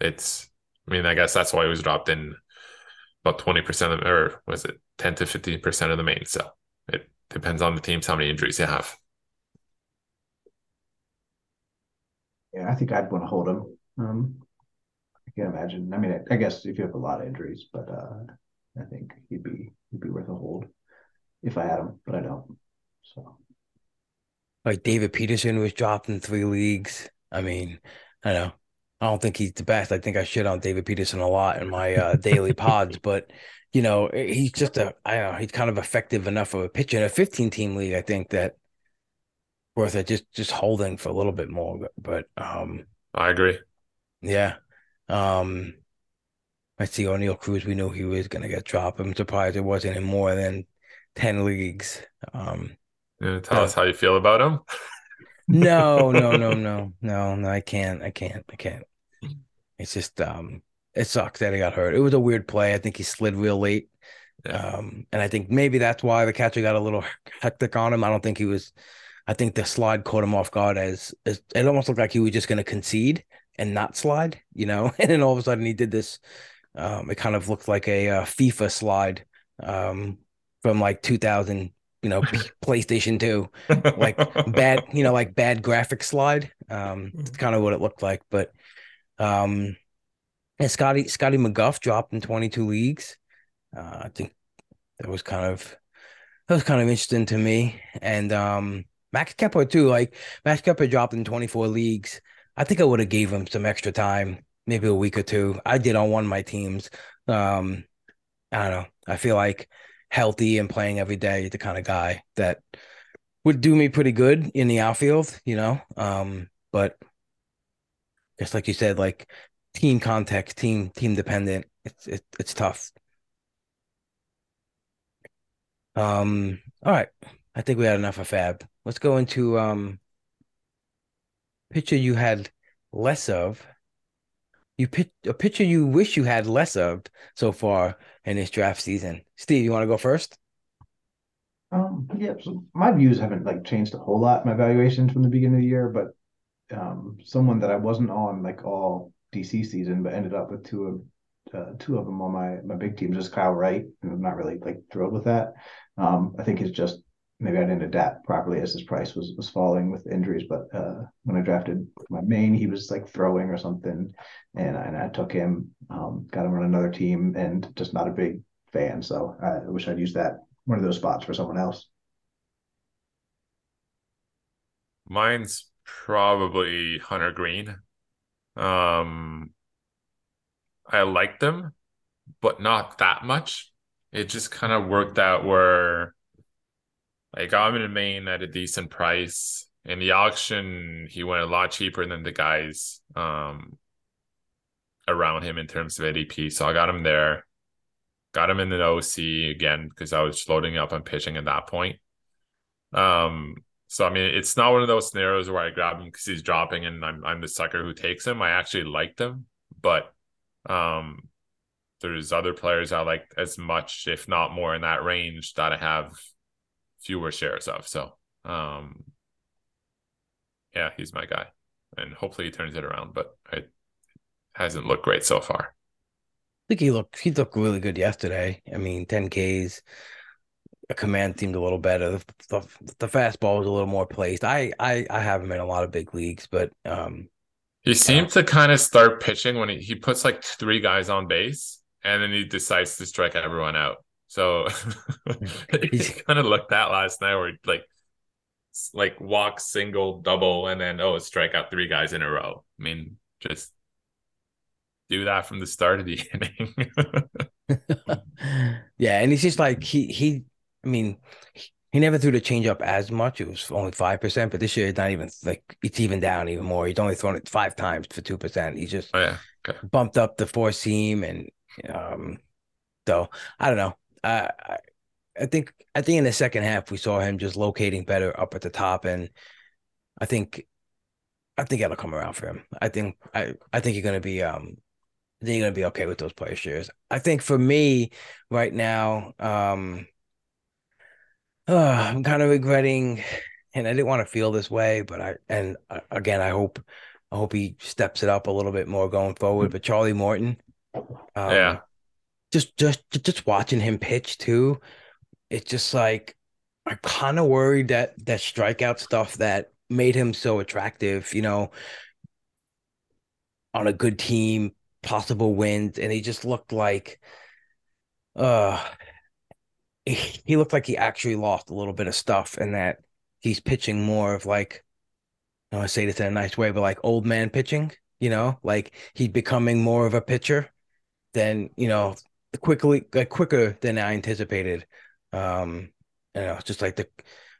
it's. I mean, I guess that's why he was dropped in about twenty percent of, or was it ten to fifteen percent of the main. So it depends on the teams how many injuries you have. Yeah, I think I'd want to hold him. Um, I can't imagine. I mean, I, I, guess if you have a lot of injuries, but uh, I think he'd be he'd be worth a hold if I had him, but I don't. So, like David Peterson was dropped in three leagues. I mean, I know I don't think he's the best. I think I shit on David Peterson a lot in my uh, daily pods, but you know, he's just a I don't know, he's kind of effective enough of a pitcher in a 15 team league. I think that worth it just just holding for a little bit more. But um I agree. Yeah. Um I see Oneil Cruz, we knew he was gonna get dropped. I'm surprised it wasn't in more than ten leagues. Um you tell uh, us how you feel about him. no, no, no, no, no, no. I can't. I can't. I can't. It's just um it sucks that he got hurt. It was a weird play. I think he slid real late. Yeah. Um, and I think maybe that's why the catcher got a little hectic on him. I don't think he was I think the slide caught him off guard as, as it almost looked like he was just going to concede and not slide, you know. And then all of a sudden he did this. Um, it kind of looked like a, a uh, FIFA slide um, from like 2000, you know, PlayStation 2, like bad, you know, like bad graphic slide. Um, it's mm-hmm. kind of what it looked like. But um, and Scotty Scotty McGough dropped in 22 leagues. Uh, I think that was kind of that was kind of interesting to me. And um, Max Kepler too. Like Max Kepler dropped in 24 leagues. I think I would have gave him some extra time, maybe a week or two. I did on one of my teams. Um, I don't know. I feel like healthy and playing every day, the kind of guy that would do me pretty good in the outfield, you know. Um, but just like you said, like team context, team team dependent, it's it, it's tough. Um, all right. I think we had enough of FAAB. Let's go into um pitcher you had less of. You pitch a pitcher you wish you had less of so far in this draft season. Steve, you want to go first? Um, yeah, so my views haven't like changed a whole lot, my valuations from the beginning of the year, but um, someone that I wasn't on like all DC season, but ended up with two of uh, two of them on my my big teams is Kyle Wright, and I'm not really like thrilled with that. Um, I think it's just maybe I didn't adapt properly as his price was was falling with injuries. But uh, when I drafted my main, he was like throwing or something, and I, and I took him, um, got him on another team, and just not a big fan. So I wish I'd used that one of those spots for someone else. Mine's probably Hunter Greene. Um, I liked him, but not that much. It just kind of worked out where I got him in main at a decent price. In the auction, he went a lot cheaper than the guys um, around him in terms of ADP. So I got him there. Got him in the OC again because I was loading up on pitching at that point. Um, so I mean, it's not one of those scenarios where I grab him because he's dropping and I'm I'm the sucker who takes him. I actually liked him, but um, there's other players I like as much, if not more, in that range that I have fewer shares of. So, um, yeah, he's my guy, and hopefully he turns it around. But it hasn't looked great so far. I think he looked he looked really good yesterday. I mean, 10 Ks. A command seemed a little better. The, the, the fastball was a little more placed. I, I I have him in a lot of big leagues, but um, he seemed to kind of start pitching when he, he puts like three guys on base and then he decides to strike everyone out. So he kind of looked that last night where like like walk, single, double, and then oh, strike out three guys in a row. I mean, just do that from the start of the inning. yeah, and he's just like he he. I mean, he never threw the changeup as much. It was only five percent, but this year it's not even like it's even down even more. He's only thrown it five times for two percent. He just oh, yeah. okay. bumped up the four seam, and um, so I don't know. I I think I think in the second half we saw him just locating better up at the top, and I think I think it'll come around for him. I think I I think you're gonna be um I think you're gonna be okay with those player shares. I think for me right now, um uh, I'm kind of regretting, and I didn't want to feel this way, but I and uh, again, I hope I hope he steps it up a little bit more going forward. But Charlie Morton, um, yeah, just just just watching him pitch too, it's just like I'm kind of worried that that strikeout stuff that made him so attractive, you know, on a good team, possible wins, and he just looked like, uh he looked like he actually lost a little bit of stuff and that he's pitching more of like I say this in a nice way, but like old man pitching, you know, like he's becoming more of a pitcher than, you know, quickly like quicker than I anticipated. Um, you know, just like the,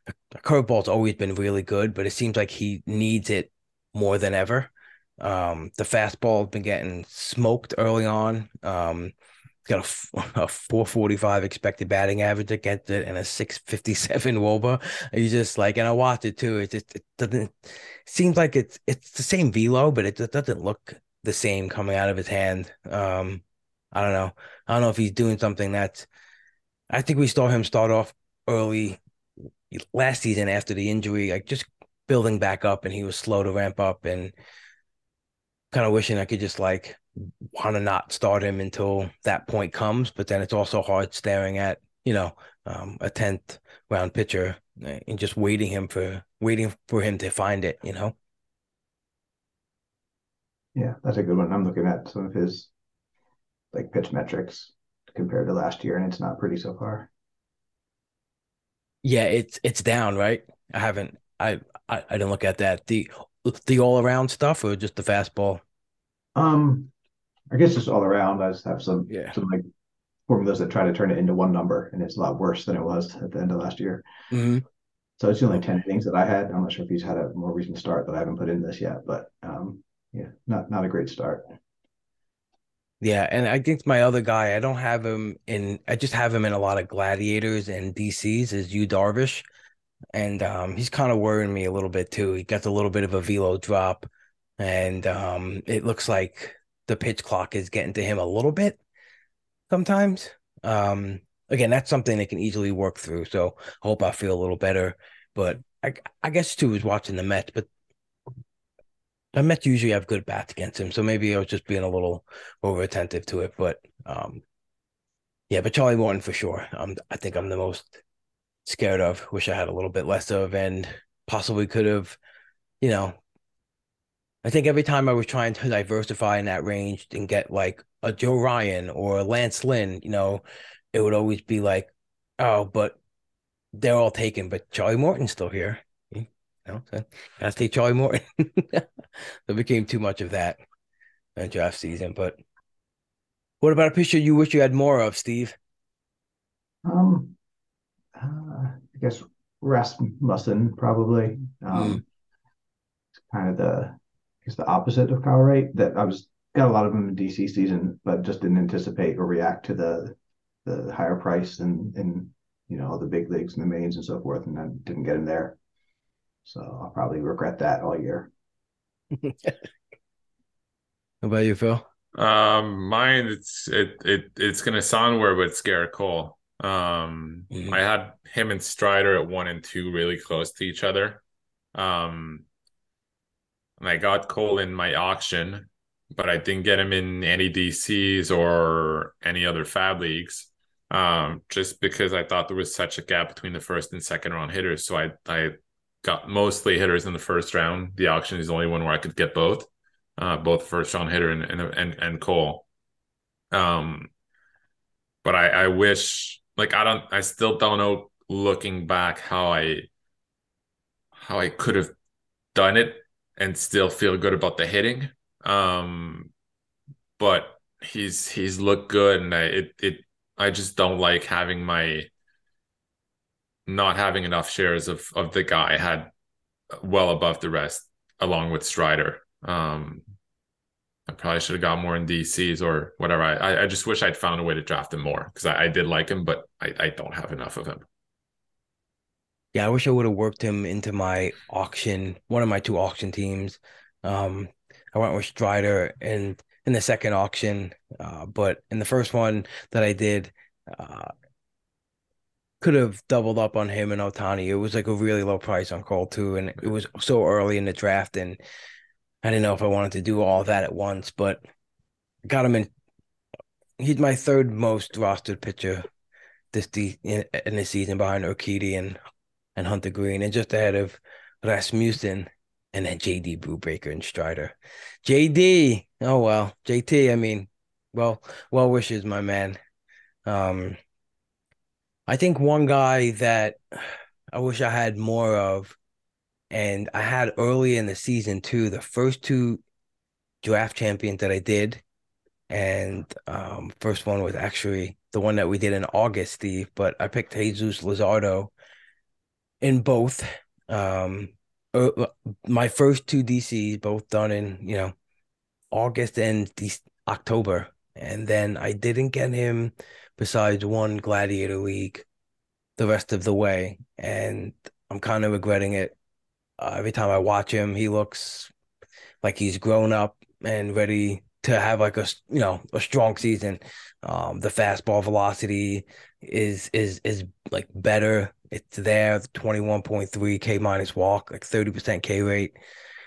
the curveball's always been really good, but it seems like he needs it more than ever. Um, the fastball has been getting smoked early on. Um, got a, a 445 expected batting average against it and a 657 wOBA he's just like and i watched it too it just it doesn't seems like it's it's the same velo but it doesn't look the same coming out of his hand um i don't know i don't know if he's doing something that's i think we saw him start off early last season after the injury like just building back up and he was slow to ramp up and kind of wishing i could just like want to not start him until that point comes. But then it's also hard staring at you know um, a tenth round pitcher and just waiting him for waiting for him to find it. You know. Yeah, that's a good one. I'm looking at some of his like pitch metrics compared to last year, and it's not pretty so far. Yeah, it's it's down, right? I haven't I I, I didn't look at that. The the all around stuff or just the fastball? Um I guess just all around, I just have some yeah. some like formulas that try to turn it into one number, and it's a lot worse than it was at the end of last year. Mm-hmm. So it's the only ten things that I had. I'm not sure if he's had a more recent start that I haven't put in this yet, but um, yeah, not not a great start. Yeah, and I think my other guy, I don't have him in. I just have him in a lot of gladiators and DCs. Is Yu Darvish, and um, he's kind of worrying me a little bit too. He got a little bit of a velo drop, and um, it looks like the pitch clock is getting to him a little bit sometimes. Um, again, that's something they can easily work through. So I hope I feel a little better. But I, I guess too is watching the Mets, but the Mets usually have good bats against him. So maybe I was just being a little over attentive to it. But um, yeah, but Charlie Morton for sure. Um, I think I'm the most scared of. Wish I had a little bit less of, and possibly could have, you know, I think every time I was trying to diversify in that range and get like a Joe Ryan or a Lance Lynn, you know, it would always be like, oh, but they're all taken, but Charlie Morton's still here. Know, so gotta Charlie Morton. it became too much of that in draft season. But what about a pitcher you wish you had more of, Steve? Um, uh, I guess Rasmussen probably. Um, mm. kind of the guess the opposite of Kyle Wright. That I was got a lot of them in DC season, but just didn't anticipate or react to the the higher price and and you know all the big leagues and the mains and so forth, and I didn't get him there. So I'll probably regret that all year. How about you, Phil? Um, mine it's it it it's gonna sound weird, but it's Gerrit Cole. Um, mm-hmm. I had him and Strider at one and two really close to each other. Um, and I got Cole in my auction, but I didn't get him in any DCs or any other FAAB leagues. Um, just because I thought there was such a gap between the first and second round hitters. So I I got mostly hitters in the first round. The auction is the only one where I could get both, uh, both first round hitter and and and, Cole. Um, but I I wish like I don't I still don't know looking back how I how I could have done it and still feel good about the hitting. Um, but he's he's looked good, and I it it I just don't like having my not having enough shares of of the guy had well above the rest, along with Strider. Um, I probably should have got more in DCs or whatever. I I just wish I'd found a way to draft him more because I, I did like him, but I, I don't have enough of him. Yeah, I wish I would have worked him into my auction, one of my two auction teams. Um, I went with Strider and in the second auction, uh, but in the first one that I did, uh, could have doubled up on him and Ohtani. It was like a really low price on Cole too, and it was so early in the draft, and I didn't know if I wanted to do all that at once. But got him in. He's my third most rostered pitcher this de- in, in the season behind Urquidy and and Hunter Greene, and just ahead of Rasmussen and then JD Brubaker and Strider. JD, oh well, JT. I mean, well, well wishes, my man. Um, I think one guy that I wish I had more of, and I had early in the season too. The first two draft champions that I did, and um, first one was actually the one that we did in August, Steve. But I picked Jesus Luzardo in both. Um, er, my first two DCs both done in you know August and October, and then I didn't get him besides one Gladiator League the rest of the way, and I'm kind of regretting it. Uh, every time I watch him, he looks like he's grown up and ready to have like a you know a strong season. Um, the fastball velocity is is is like better. It's there. Twenty one point three K minus walk, like thirty percent K rate.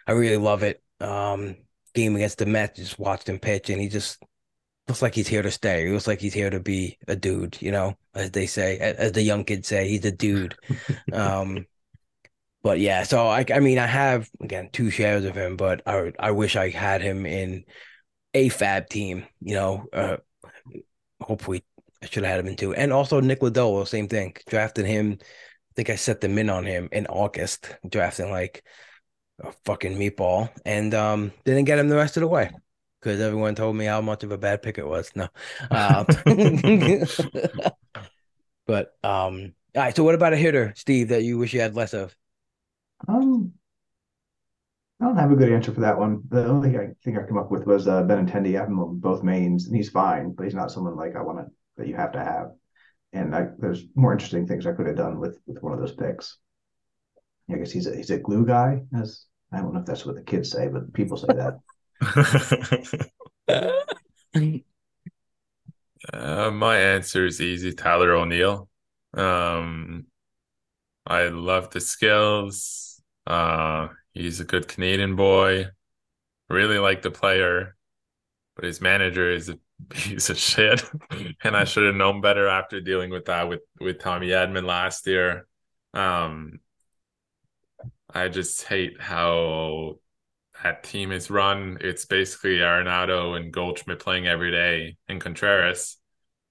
I really love it. Um, game against the Mets, just watched him pitch, and he just looks like he's here to stay. He looks like he's here to be a dude, you know, as they say, as the young kids say, he's a dude. um, but yeah, so I, I mean, I have again two shares of him, but I, I wish I had him in a FAAB team, you know. Uh, hopefully, I should have had him in two, and also Nick Lodolo, same thing. Drafted him. I think I set the min on him in August, drafting like a fucking meatball, and um, didn't get him the rest of the way because everyone told me how much of a bad pick it was. No, uh, but um, all right. So, what about a hitter, Steve, that you wish you had less of? Um, I don't have a good answer for that one. The only thing I think I come up with was uh, Benintendi. I have him on both mains, and he's fine, but he's not someone like I want to that you have to have. And I, there's more interesting things I could have done with with one of those picks. I guess he's a he's a glue guy, as I don't know if that's what the kids say, but people say that. uh, my answer is easy. Tyler O'Neill. Um, I love the skills. Uh, he's a good Canadian boy. Really like the player, but his manager is a piece of shit. and I should have known better after dealing with that with with Tommy Edman last year. Um, I just hate how that team is run. It's basically Arenado and Goldschmidt playing every day and Contreras.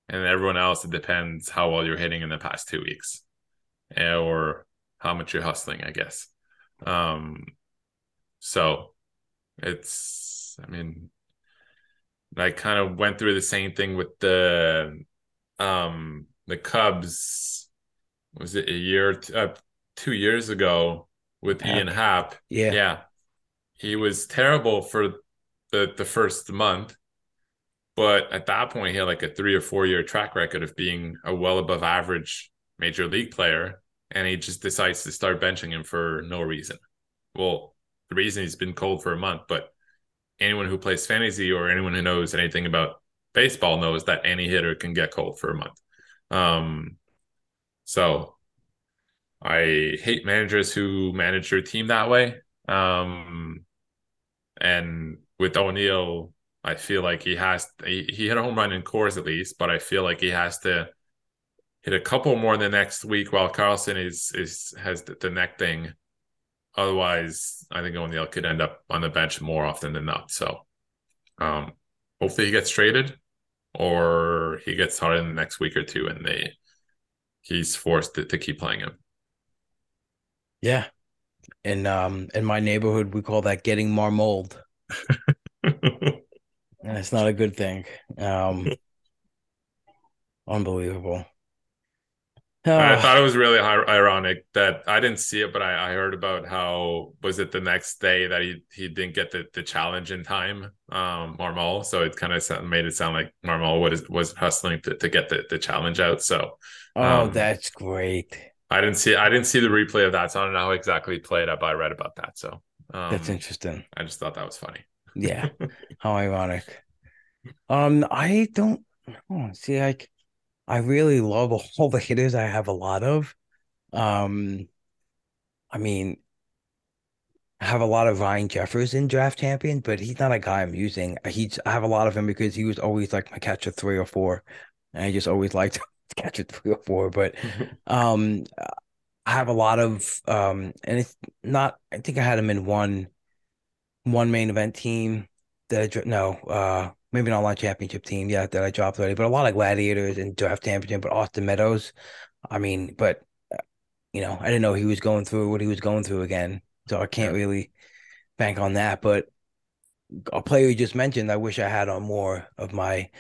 And everyone else, it depends how well you're hitting in the past two weeks eh, or how much you're hustling, I guess. Um, so it's, I mean, I kind of went through the same thing with the, um, the Cubs. Was it a year, uh, two years ago with. Ian Happ? Yeah. Yeah he was terrible for the the first month, but at that point he had like a three or four year track record of being a well above average major league player, and he just decides to start benching him for no reason. Well, the reason he's been cold for a month, but anyone who plays fantasy or anyone who knows anything about baseball knows that any hitter can get cold for a month. Um, so I hate managers who manage their team that way. Um, and with O'Neill, I feel like he has he, he hit a home run in Coors at least, but I feel like he has to hit a couple more the next week while Carlson is is has the, neck thing. Otherwise, I think O'Neill could end up on the bench more often than not. So um hopefully he gets traded or he gets started in the next week or two and they he's forced to, to keep playing him. Yeah, in um in my neighborhood we call that getting marmold. and it's not a good thing. Um unbelievable. I Ah, thought it was really ironic that I didn't see it, but I, I heard about how was it the next day that he he didn't get the, the challenge in time, um, Marmol. So it kind of made it sound like Marmol was was hustling to, to get the, the challenge out. So oh, um, that's great. I didn't see I didn't see the replay of that, so I don't know how exactly he played it, but I read about that. So um, That's interesting. I just thought that was funny. Yeah. How ironic. Um, I don't know. See, like I really love all the hitters I have a lot of. Um, I mean, I have a lot of Ryan Jeffers in draft champion, but he's not a guy I'm using. He's I have a lot of him because he was always like my catcher three or four. And I just always liked catcher three or four. But um I have a lot of um and it's not I think I had him in one one main event team that I no uh maybe not online championship team yeah that I dropped already but a lot of gladiators and draft championship but Austin Meadows I mean but you know I didn't know he was going through what he was going through again so I can't really bank on that but a player you just mentioned I wish I had on more of my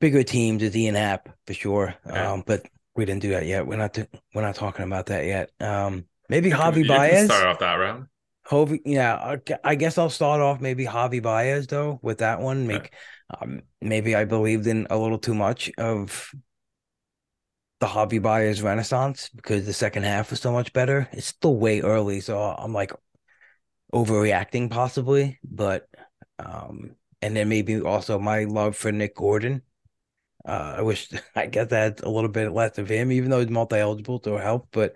bigger teams is Ian Happ for sure um but we didn't do that yet we're not we're not talking about that yet um maybe Javi Baez start off that round. Javi, yeah, I guess I'll start off maybe Javi Baez though with that one. Okay. Make um, maybe I believed in a little too much of the Javi Baez renaissance because the second half was so much better. It's still way early, so I'm like overreacting possibly, but um, and then maybe also my love for Nick Gordon. Uh, I wish I guess that a little bit less of him, even though he's multi-eligible to help, but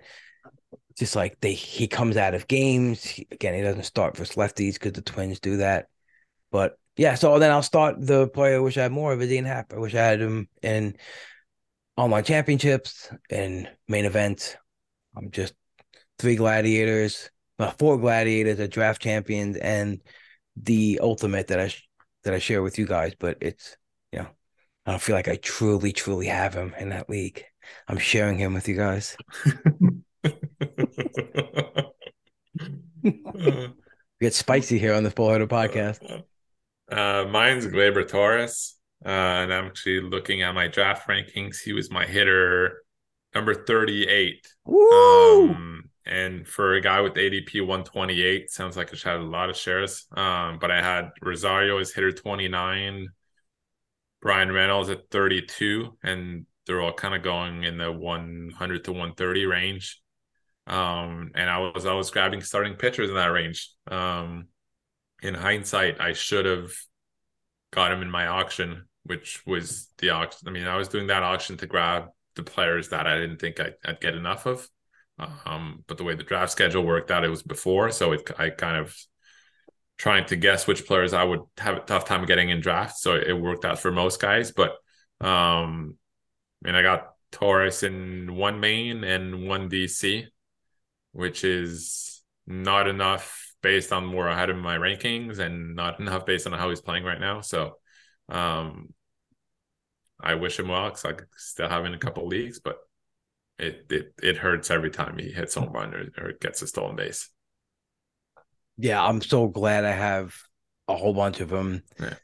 just like they he comes out of games. He- again he doesn't start versus lefties because the twins do that. But yeah so then i'll start the player i wish i had more of is ian happ. I wish i had him in online championships and main events. I'm just three gladiators well, four gladiators a draft champions and the ultimate that i that i share with you guys but it's you know i don't feel like i truly truly have him in that league i'm sharing him with you guys get spicy here on the Full podcast. Uh, mine's Gleyber Torres, uh, and I'm actually looking at my draft rankings. He was my hitter number 38. Woo! Um, and for a guy with ADP 128, sounds like I should have a lot of shares. Um, but I had Rosario as hitter 29, Bryan Reynolds at 32, and they're all kind of going in the 100 to 130 range. Um, and I was I was grabbing starting pitchers in that range. Um, in hindsight, I should have got him in my auction, which was the auction. I mean, I was doing that auction to grab the players that I didn't think I'd, I'd get enough of. Um, but the way the draft schedule worked out, it was before, so it I kind of trying to guess which players I would have a tough time getting in drafts. So it worked out for most guys, but um, I mean, I got Torres in one main and one DC, which is not enough based on where I had in my rankings and not enough based on how he's playing right now. So um, I wish him well because I still have in a couple leagues, but it it it hurts every time he hits home run or, or gets a stolen base. Yeah, I'm so glad I have a whole bunch of them. Yeah.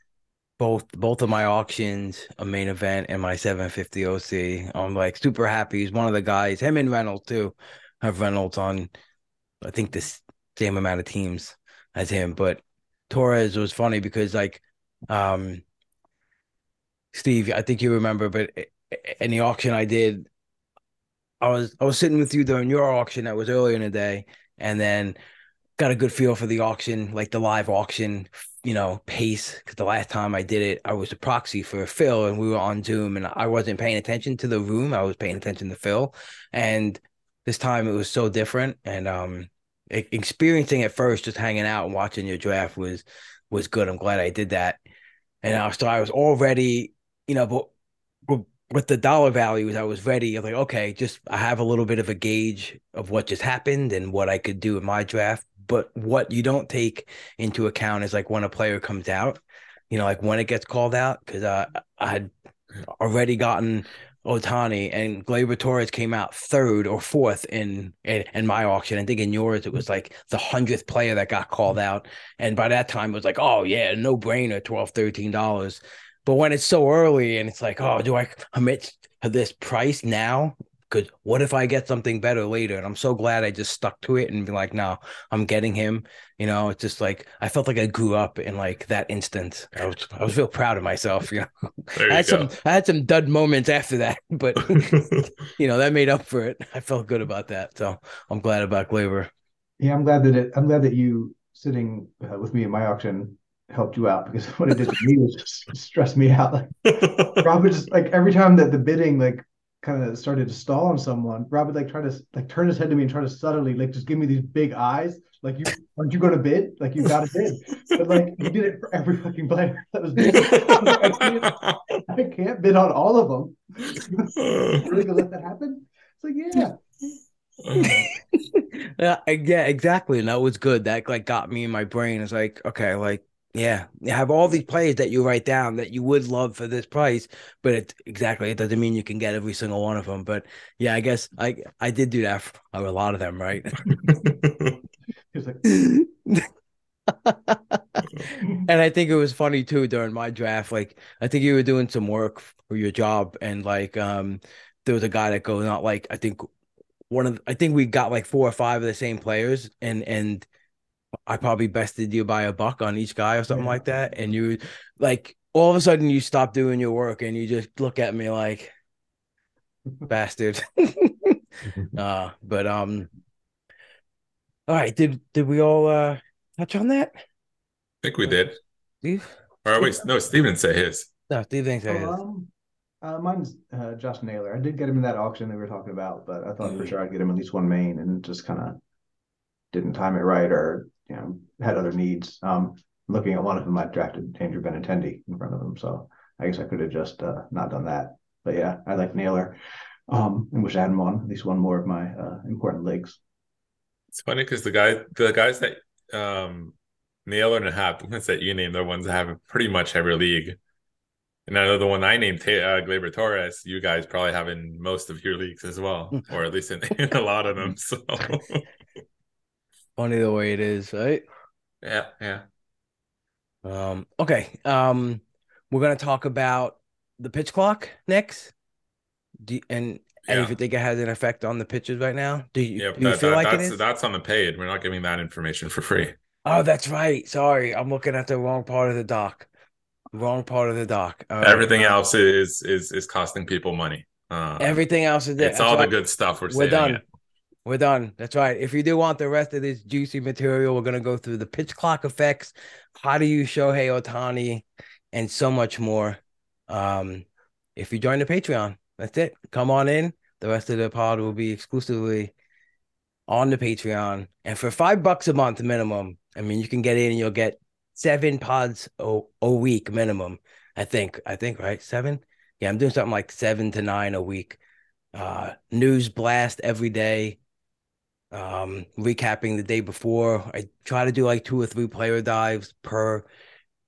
Both both of my auctions, a main event, and my 750 OC. I'm like super happy. He's one of the guys. Him and Reynolds too. I have Reynolds on, I think the same amount of teams as him. But Torres was funny because like, um, Steve, I think you remember, but in the auction I did, I was I was sitting with you during your auction that was earlier in the day, and then got a good feel for the auction, like the live auction, you know, pace. Because the last time I did it, I was a proxy for Phil, and we were on Zoom, and I wasn't paying attention to the room. I was paying attention to Phil, and this time it was so different. And um, experiencing it first, just hanging out and watching your draft was was good. I'm glad I did that. And I, so I was already, you know, but, but with the dollar values, I was ready. I was like, okay, just I have a little bit of a gauge of what just happened and what I could do in my draft. But what you don't take into account is like when a player comes out, you know, like when it gets called out, because uh, I had already gotten Ohtani and Gleyber Torres came out third or fourth in, in in my auction. I think in yours it was like the hundredth player that got called out. And by that time it was like, oh yeah, no brainer, 12 dollars. But when it's so early and it's like, oh, do I commit to this price now? Because what if I get something better later? And I'm so glad I just stuck to it and be like, no, I'm getting him. You know, it's just like I felt like I grew up in like that instant. I was I was real proud of myself. You know, There I had go. some I had some dud moments after that, but you know that made up for it. I felt good about that, so I'm glad about Gleyber. Yeah, I'm glad that it. I'm glad that you sitting uh, with me in my auction helped you out because what it did to me was just stress me out. Like Rob just like every time that the bidding like kind of started to stall on someone, Rob would like try to like turn his head to me and try to subtly like just give me these big eyes. Like you aren't you going to bid? Like you got to bid. But like he did it for every fucking player that was bidding. I, can't, bid on all of them. Really gonna let that happen? It's like yeah. yeah, yeah, exactly, and that was good. That like got me in my brain. It's like okay, like yeah, you have all these plays that you write down that you would love for this price, but it exactly it doesn't mean you can get every single one of them. But yeah, I guess I I did do that for a lot of them, right? He was like, and I think it was funny too during my draft. Like I think you were doing some work for your job, and like um, there was a guy that goes out like I think one of I think we got like four or five of the same players, and and I probably bested you by a buck on each guy or something Yeah. like that, and you like all of a sudden you stop doing your work and you just look at me like bastard. uh, but um, all right, did did we all uh touch on that? I think we did. Steve? Or wait, no, Steven say his. No, Steve thinks I is. Um, uh, mine's uh, Josh Naylor. I did get him in that auction that we were talking about, but I thought for Mm. sure I'd get him at least one main and just kind of didn't time it right or you know had other needs. Um, looking at one of them, I drafted Andrew Benintendi in front of him, so I guess I could have just uh, not done that. But yeah, I like Naylor. Um, and wish I had him on at least one more of my uh, important leagues. It's funny because the guy, the guys that um Naylor and have the ones that you named, the ones that have pretty much every league. And I know the one I named, Ta- uh, Gleyber Torres, you guys probably have in most of your leagues as well, or at least in, in a lot of them. So Funny the way it is, right? yeah, yeah. Um, okay. Um, we're gonna talk about the pitch clock next. Do you- and and if you think it has an effect on the pitches right now, do you, Yeah, do you that, feel that- like that's that's on the paid. We're not giving that information for free. Oh, that's right. Sorry, I'm looking at the wrong part of the doc. Wrong part of the doc. Right. Everything else is is is costing people money. Uh, Everything else is there. it's That's all the right. good stuff we're, We're done. We're done. That's right. If you do want the rest of this juicy material, we're gonna go through the pitch clock effects, how to use Shohei Ohtani, and so much more. Um, if you join the Patreon, that's it. Come on in. The rest of the pod will be exclusively on the Patreon, and for five bucks a month minimum, I mean, you can get in and you'll get seven pods a, a week minimum. I think. I think right seven. Yeah, I'm doing something like seven to nine a week. Uh, news blast every day um recapping the day before i try to do like two or three player dives per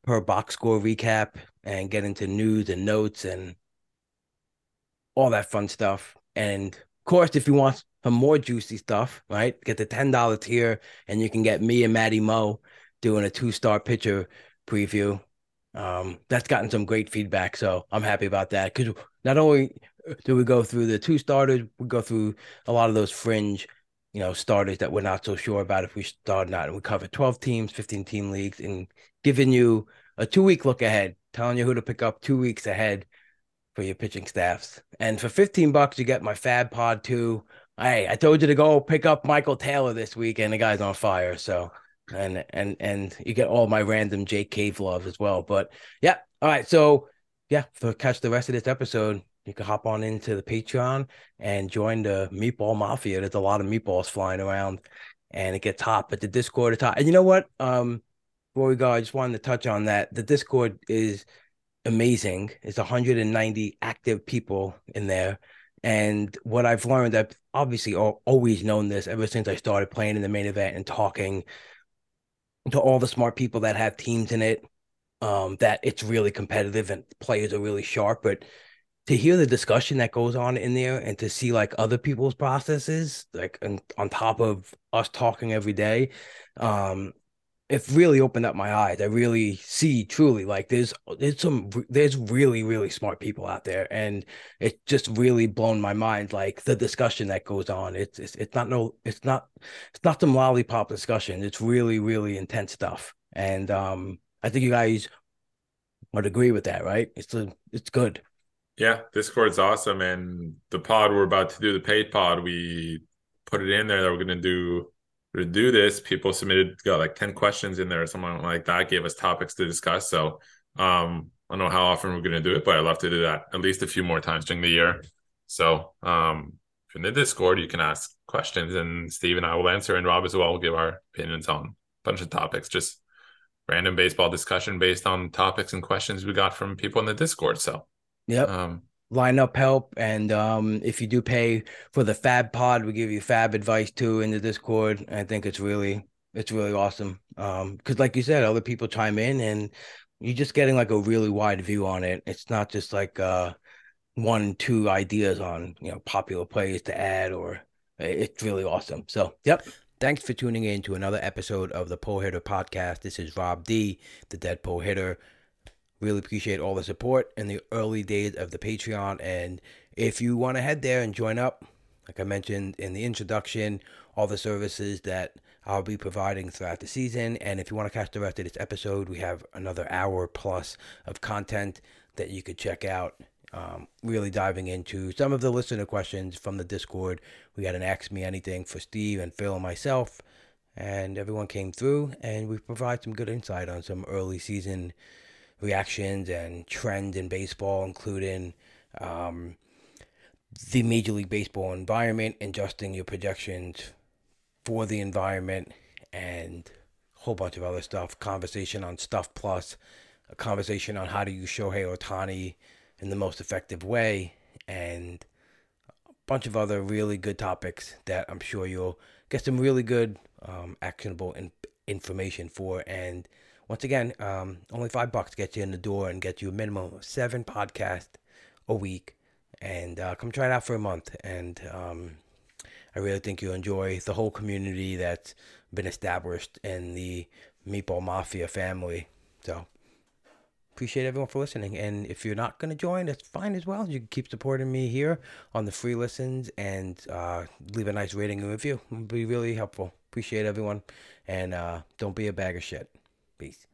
per box score recap and get into news and notes and all that fun stuff. And of course if you want some more juicy stuff right get the $10 tier and you can get me and maddie mo doing a two-start pitcher preview. Um that's gotten some great feedback so i'm happy about that. Because not only do we go through the two starters we go through a lot of those fringe you know, starters that we're not so sure about if we start or not. And we cover 12 teams, 15 team leagues, and giving you a two week look ahead, telling you who to pick up two weeks ahead for your pitching staffs. And for 15 bucks, you get my FAAB Pod 2. Hey, I told you to go pick up Michael Taylor this week, and the guy's on fire. So, and and and you get all my random Jake Cave love as well. But yeah, all right. So yeah, for catch the rest of this episode, you can hop on into the Patreon and join the Meatball Mafia. There's a lot of meatballs flying around, and it gets hot. But the Discord is hot. And you know what? Um, before we go, I just wanted to touch on that. The Discord is amazing. It's 190 active people in there. And what I've learned, I've obviously always known this ever since I started playing in the main event and talking to all the smart people that have teams in it. Um, that it's really competitive and players are really sharp, but to hear the discussion that goes on in there and to see like other people's processes like on, on top of us talking every day um it really opened up my eyes. I really see truly like there's there's some there's really really smart people out there and it just really blown my mind like the discussion that goes on. It's it's, it's not no it's not it's not some lollipop discussion. It's really really intense stuff. And um i think you guys would agree with that right? It's a, it's good yeah, Discord's awesome. And the pod we're about to do, the paid pod, we put it in there that we're gonna do to do this. People submitted got like 10 questions in there or something like that, gave us topics to discuss. So um I don't know how often we're gonna do it, but I'd love to do that at least a few more times during the year. So um if in the Discord you can ask questions and Steve and I will answer and Rob as well will give our opinions on a bunch of topics. Just random baseball discussion based on topics and questions we got from people in the Discord. So Yep. Um, lineup help and um, if you do pay for the FAAB pod we give you FAAB advice too in the discord. I think it's really it's really awesome. Um because like you said other people chime in and you're just getting like a really wide view on it. It's not just like uh one two ideas on you know popular plays to add or it's really awesome. So yep. Thanks for tuning in to another episode of the pull hitter podcast. This is rob d the dead pull hitter Really appreciate all the support in the early days of the Patreon. And if you want to head there and join up, like I mentioned in the introduction, all the services that I'll be providing throughout the season. And if you want to catch the rest of this episode, we have another hour plus of content that you could check out. Um, really diving into some of the listener questions from the Discord. We got an Ask Me Anything for Steve and Phil and myself. And everyone came through, and we provide some good insight on some early season reactions and trends in baseball, including um, the Major League Baseball environment, adjusting your projections for the environment, and a whole bunch of other stuff. Conversation on Stuff Plus, a conversation on how to use Shohei Ohtani in the most effective way, and a bunch of other really good topics that I'm sure you'll get some really good, um, actionable in- information for. And once again, um, only five bucks gets you in the door and gets you a minimum of seven podcasts a week. And uh, come try it out for a month. And um, I really think you'll enjoy the whole community that's been established in the Meatball Mafia family. So appreciate everyone for listening. And if you're not going to join, that's fine as well. You can keep supporting me here on the free listens and uh, leave a nice rating and review. It would be really helpful. Appreciate everyone. And uh, don't be a bag of shit. Peace.